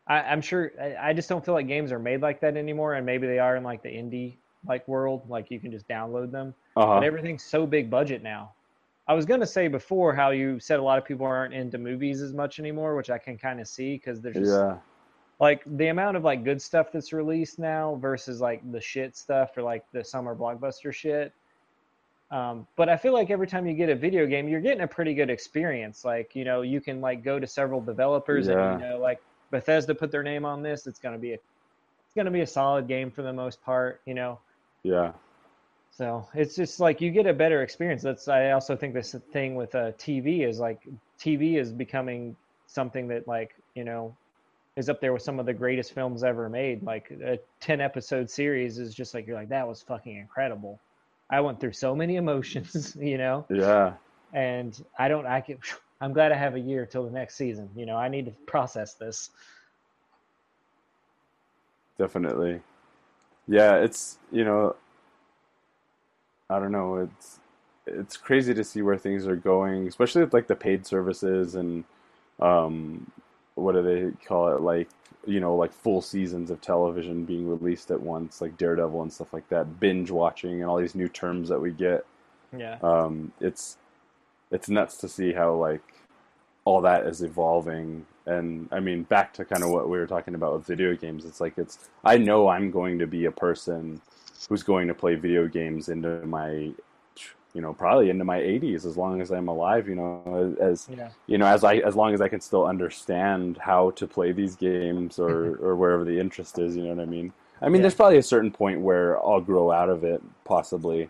I, I'm sure I, I just don't feel like games are made like that anymore, and maybe they are in like the indie like world, like you can just download them. Uh But everything's so big budget now. I was gonna say before how you said a lot of people aren't into movies as much anymore, which I can kind of see because there's just Yeah, like the amount of like good stuff that's released now versus like the shit stuff or like the summer blockbuster shit. Um, but I feel like every time you get a video game, you're getting a pretty good experience. Like you know, you can like go to several developers Yeah. and you know, like Bethesda put their name on this. It's gonna be a it's gonna be a solid game for the most part. You know, yeah, so it's just like you get a better experience. That's I also think this thing with uh, TV is like TV is becoming something that like you know is up there with some of the greatest films ever made. Like a ten episode series is just like you're like that was fucking incredible. I went through so many emotions, you know, yeah. and I don't. I can. I'm glad I have a year till the next season. You know, I need to process this. Definitely. Yeah, it's you know, I don't know. It's it's crazy to see where things are going, especially with like the paid services and um, what do they call it? Like you know, like full seasons of television being released at once, like Daredevil and stuff like that. Binge watching and all these new terms that we get. Yeah. um, it's it's nuts to see how like all that is evolving and i mean back to kind of what we were talking about with video games it's like it's i know i'm going to be a person who's going to play video games into my you know probably into my 80s as long as i'm alive you know as Yeah. you know as i as long as i can still understand how to play these games or or wherever the interest is you know what i mean i mean Yeah. there's probably a certain point where i'll grow out of it possibly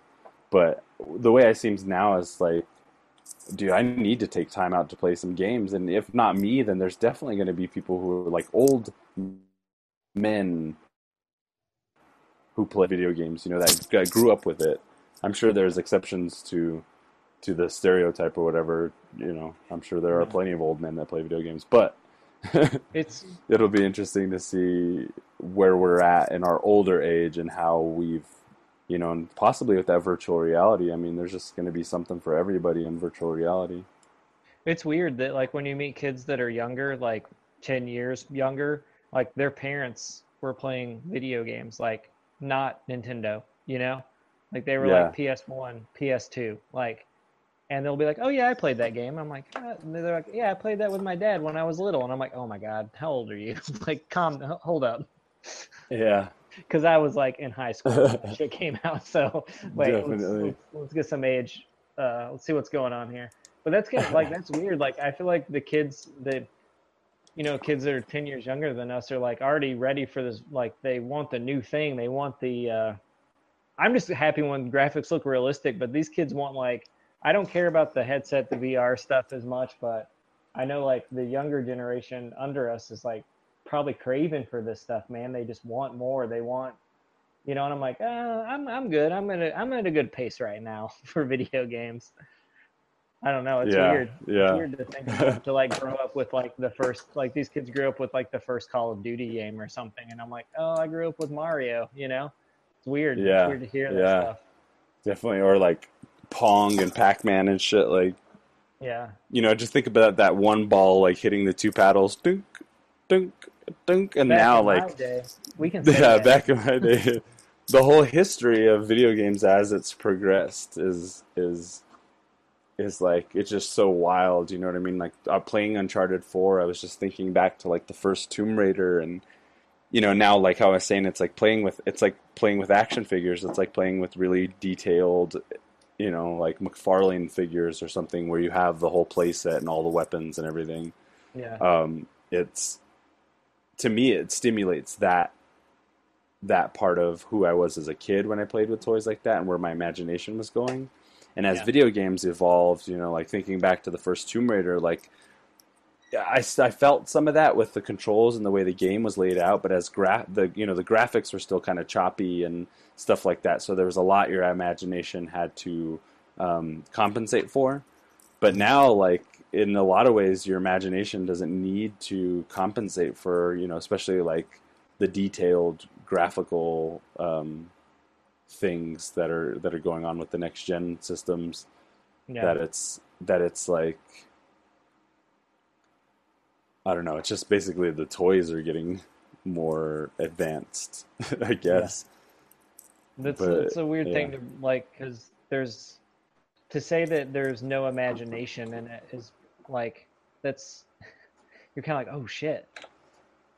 but the way it seems now is like dude i need to take time out to play some games and if not me then there's definitely going to be people who are like old men who play video games you know that, that grew up with it I'm sure there's exceptions to to the stereotype or whatever. You know, I'm sure there are plenty of old men that play video games, but It's it'll be interesting to see where we're at in our older age and how we've, you know, and possibly with that virtual reality. I mean, there's just going to be something for everybody in virtual reality. it's weird that like when you meet kids that are younger, like 10 years younger, like their parents were playing video games, like not Nintendo, you know? Like they were like PS1, PS2, like and they'll be like, "Oh yeah, I played that game." I'm like, and they're like, "Yeah, I played that with my dad when I was little." And I'm like, "Oh my god, how old are you?" like, calm, hold up, Yeah, because I was like in high school when shit came out. So wait, let's, let's, let's get some age. Uh, let's see what's going on here. But that's kind of like that's weird. Like I feel like the kids that you know, kids that are ten years younger than us are like already ready for this. Like they want the new thing. They want the. Uh, I'm just happy when graphics look realistic, but these kids want like I don't care about the headset, the VR stuff as much, but I know like the younger generation under us is like probably craving for this stuff, man. They just want more. They want, you know, and I'm like, uh, I'm I'm good. I'm at a I'm at a good pace right now for video games. I don't know. It's yeah, weird. It's yeah, weird to think about, to like grow up with like the first like these kids grew up with like the first Call of Duty game or something, and I'm like, oh, I grew up with Mario. You know, it's weird. Yeah, It's weird to hear that yeah. stuff. definitely. Or like Pong and Pac Man and shit. Like, Yeah. you know, just think about that one ball like hitting the two paddles, dunk, dunk, dunk, and Back now in my like day, we can yeah, that. back in my day, the whole history of video games as it's progressed is is is like it's just so wild. You know what I mean? Like uh, playing Uncharted Four, I was just thinking back to like the first Tomb Raider, and you know now like how I was saying, it's like playing with it's like playing with action figures. It's like playing with really detailed. You know, like McFarlane figures or something, where you have the whole playset and all the weapons and everything Yeah. um, it's to me it stimulates that that part of who I was as a kid when I played with toys like that and where my imagination was going. And as Yeah. video games evolved, you know, like thinking back to the first Tomb Raider, like I, I felt some of that with the controls and the way the game was laid out, but as gra- the you know the graphics were still kind of choppy and stuff like that. So there was a lot your imagination had to um, compensate for. But now, like in a lot of ways, your imagination doesn't need to compensate for you know, especially like the detailed graphical um, things that are that are going on with the next gen systems. yeah. That it's that it's like I don't know. It's just basically the toys are getting more advanced, I guess. That's But, it's a weird thing to like because there's to say that there's no imagination in it is like that's you're kind of like oh shit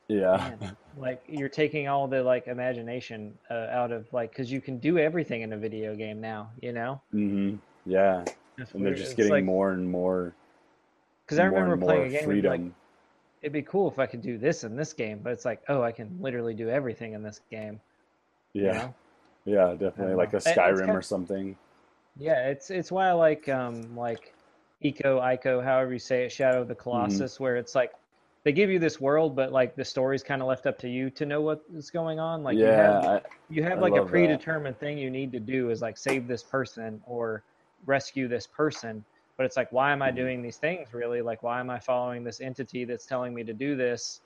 Yeah, man. like you're taking all the like imagination uh, out of like because you can do everything in a video game now you know hmm yeah. That's And they're just It's getting like- more and more, because I remember playing a game be like freedom. It'd be cool if I could do this in this game but it's like oh I can literally do everything in this game you yeah, know? yeah, definitely like a it's Skyrim or something. Yeah, it's it's why I like um like Eco, Ico, however you say it, Shadow Mm-hmm. of the Colossus, where it's like they give you this world, but like the story's kind of left up to you to know what is going on. Like you yeah, have I, you have I like a love that. predetermined thing you need to do is like save this person or rescue this person. But it's like, why am I Mhm. doing these things really? Like, why am I following this entity that's telling me to do this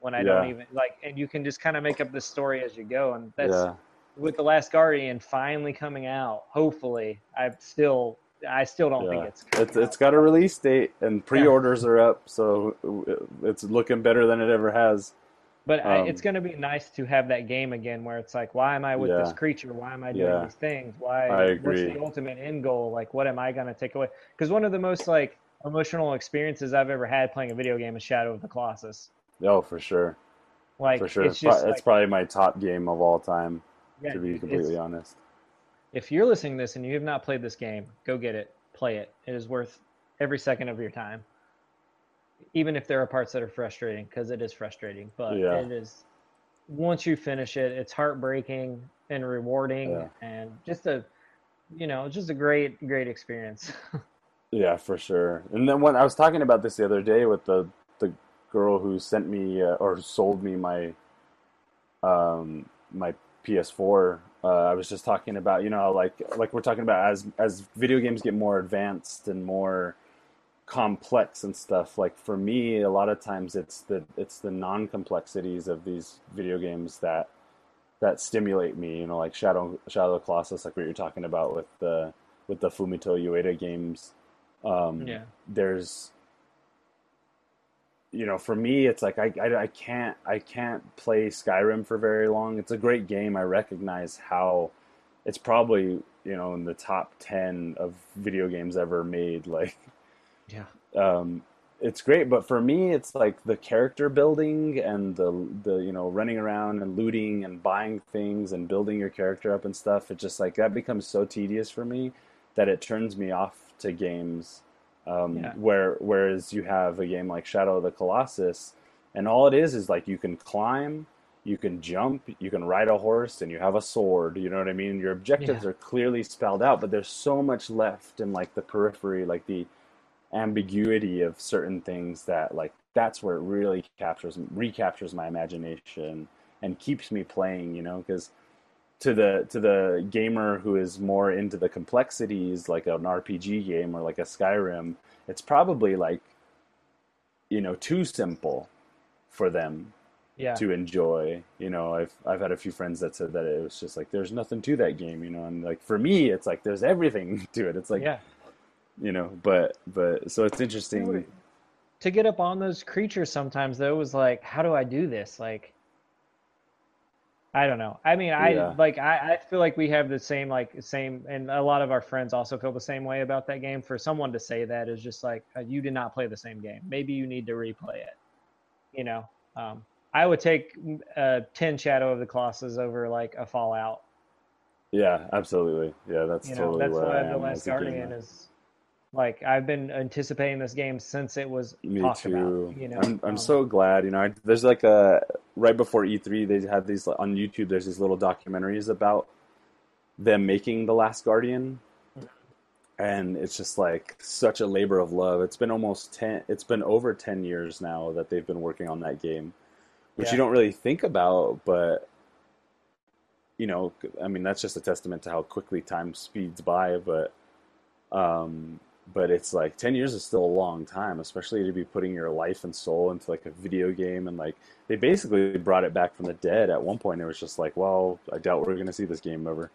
when I Yeah. don't even like? And you can just kind of make up this story as you go, and that's yeah, with the last guardian finally coming out hopefully i still i still don't think Yeah. it's coming it's it's out. got a release date and pre-orders are up, so it's looking better than it ever has. But um, it's going to be nice to have that game again where it's like why am i with this creature why am i doing Yeah. these things why I what's the ultimate end goal like what am i going to take away because one of the most like emotional experiences i've ever had playing a video game is shadow of the colossus Oh, for sure, like for sure. it's just it's like, probably my top game of all time, yeah, to be completely honest. if you're listening to this and you have not played this game, go get it, play it. It is worth every second of your time. Even if there are parts that are frustrating, because it is frustrating, but Yeah. it is. Once you finish it, it's heartbreaking and rewarding, Yeah. and just a, you know, just a great, great experience. Yeah, for sure. And then when I was talking about this the other day with the the girl who sent me uh, or sold me my um my PS4 uh, I was just talking about, you know, like like we're talking about as as video games get more advanced and more complex and stuff. Like for me, a lot of times it's the it's the non complexities of these video games that that stimulate me. You know, like Shadow Shadow of the Colossus, like what you're talking about with the with the Fumito Ueda games. Um, Yeah. There's, you know, for me, it's like I, I I can't I can't play Skyrim for very long. It's a great game. I recognize how it's probably you know in the top ten of video games ever made. Like Yeah. um, it's great, but for me, it's like the character building and the the you know running around and looting and buying things and building your character up and stuff. It's just like that becomes so tedious for me that it turns me off to games. Um, Yeah. Where whereas you have a game like Shadow of the Colossus, and all it is is like you can climb, you can jump, you can ride a horse, and you have a sword. You know what I mean? Your objectives Yeah. are clearly spelled out, but there's so much left in like the periphery, like the ambiguity of certain things that like that's where it really captures recaptures my imagination and keeps me playing you know because to the to the gamer who is more into the complexities like an RPG game or like a Skyrim it's probably like you know too simple for them Yeah. to enjoy. You know, I've I've had a few friends that said that it was just like there's nothing to that game, you know, and like for me it's like there's everything to it. It's like yeah. You know, but but so it's interesting. To get up on those creatures sometimes though was like, how do I do this? Like I don't know. I mean, I Yeah. like I, I feel like we have the same like same and a lot of our friends also feel the same way about that game. For someone to say that is just like uh, you did not play the same game. Maybe you need to replay it. You know, um, I would take uh, ten Shadow of the Colossus over like a Fallout. Yeah, absolutely. Yeah, that's You know, totally that's why I the Last as Guardian is. Like I've been anticipating this game since it was Me talked too. about. You know, I'm I'm um, so glad. You know, I, there's like a right before E3, they had these on YouTube. There's these little documentaries about them making the Last Guardian, and it's just like such a labor of love. It's been almost ten. It's been over ten years now that they've been working on that game, which Yeah. you don't really think about, but you know, I mean, that's just a testament to how quickly time speeds by. But um, but it's like 10 years is still a long time especially to be putting your life and soul into like a video game and like they basically brought it back from the dead at one point it was just like well i doubt we're going to see this game ever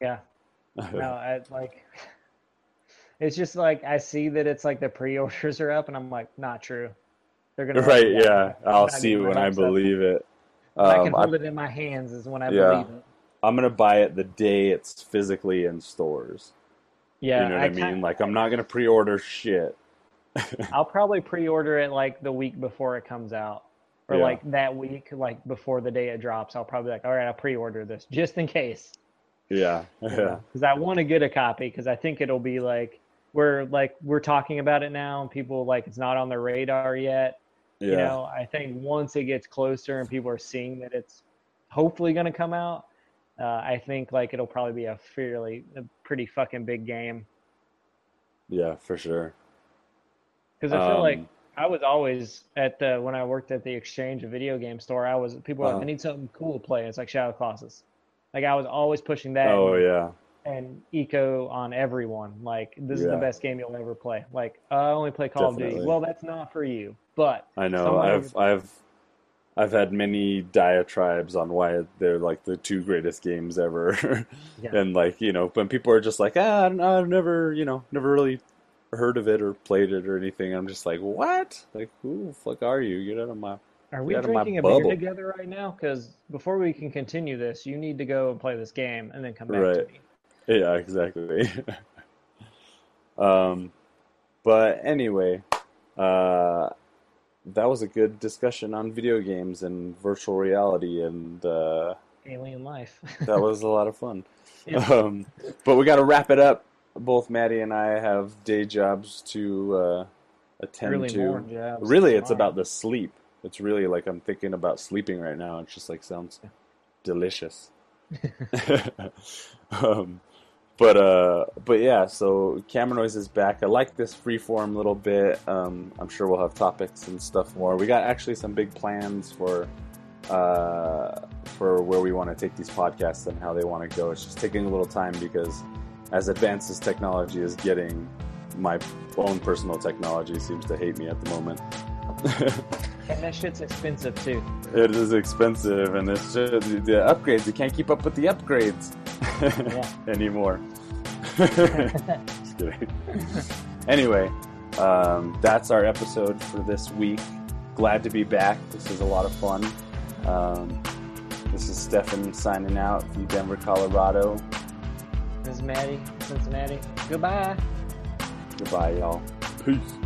Yeah. No, I like. It's just like I see that it's like the pre-orders are up, and I'm like, not true. They're gonna right yeah, i'll see when i up. believe it When I can um, I, hold it in my hands is when I Yeah. believe it. i'm going to buy it the day it's physically in stores Yeah, you know what i, mean kinda- like i'm not going to pre-order shit I'll probably pre-order it like the week before it comes out, or Yeah. like that week, like before the day it drops. I'll probably be like, all right, I'll pre-order this just in case. yeah yeah because I want to get a copy because I think it'll be like we're like we're talking about it now and people like it's not on their radar yet. yeah You know, I think once it gets closer and people are seeing that it's hopefully going to come out, uh, I think like it'll probably be a fairly pretty fucking big game yeah for sure because I feel like Um, I was always at the when I worked at the exchange, a video game store. I was people were like, Uh-huh. I need something cool to play. It's like Shadow Colossus. Like I was always pushing that. oh and- yeah and eco on everyone. Like this is the best game you'll ever play. Like I only play Call of Duty. Well, that's not for you. But I know. I've I've I've had many diatribes on why they're like the two greatest games ever, Yeah. and like you know, when people are just like, ah, I don't know, I've never you know never really heard of it or played it or anything. I'm just like, what? Like, who the fuck are you? Get out of my. are we Get out of my drinking a beer together right now? Because before we can continue this, you need to go and play this game and then come back Right. to me. Yeah, exactly. um, but anyway, uh, that was a good discussion on video games and virtual reality, and uh, Alien life. that was a lot of fun. Yeah. Um, but we got to wrap it up. Both Matty and I have day jobs to uh, attend really to. more jobs really, it's tomorrow. about the sleep. It's really like I'm thinking about sleeping right now. It just like sounds delicious. um, but uh, but yeah. So Camera Noize is back. I like this freeform a little bit. Um, I'm sure we'll have topics and stuff more. We got actually some big plans for uh, for where we want to take these podcasts and how they want to go. It's just taking a little time because as advanced as technology is getting, my own personal technology seems to hate me at the moment. and that shit's expensive too. It is expensive, and it's just the upgrades. You can't keep up with the upgrades anymore. just kidding. anyway, um, that's our episode for this week. Glad to be back. This is a lot of fun. Um, this is Stefan signing out from Denver, Colorado. This is Matty, Cincinnati. Goodbye. Goodbye, y'all. Peace.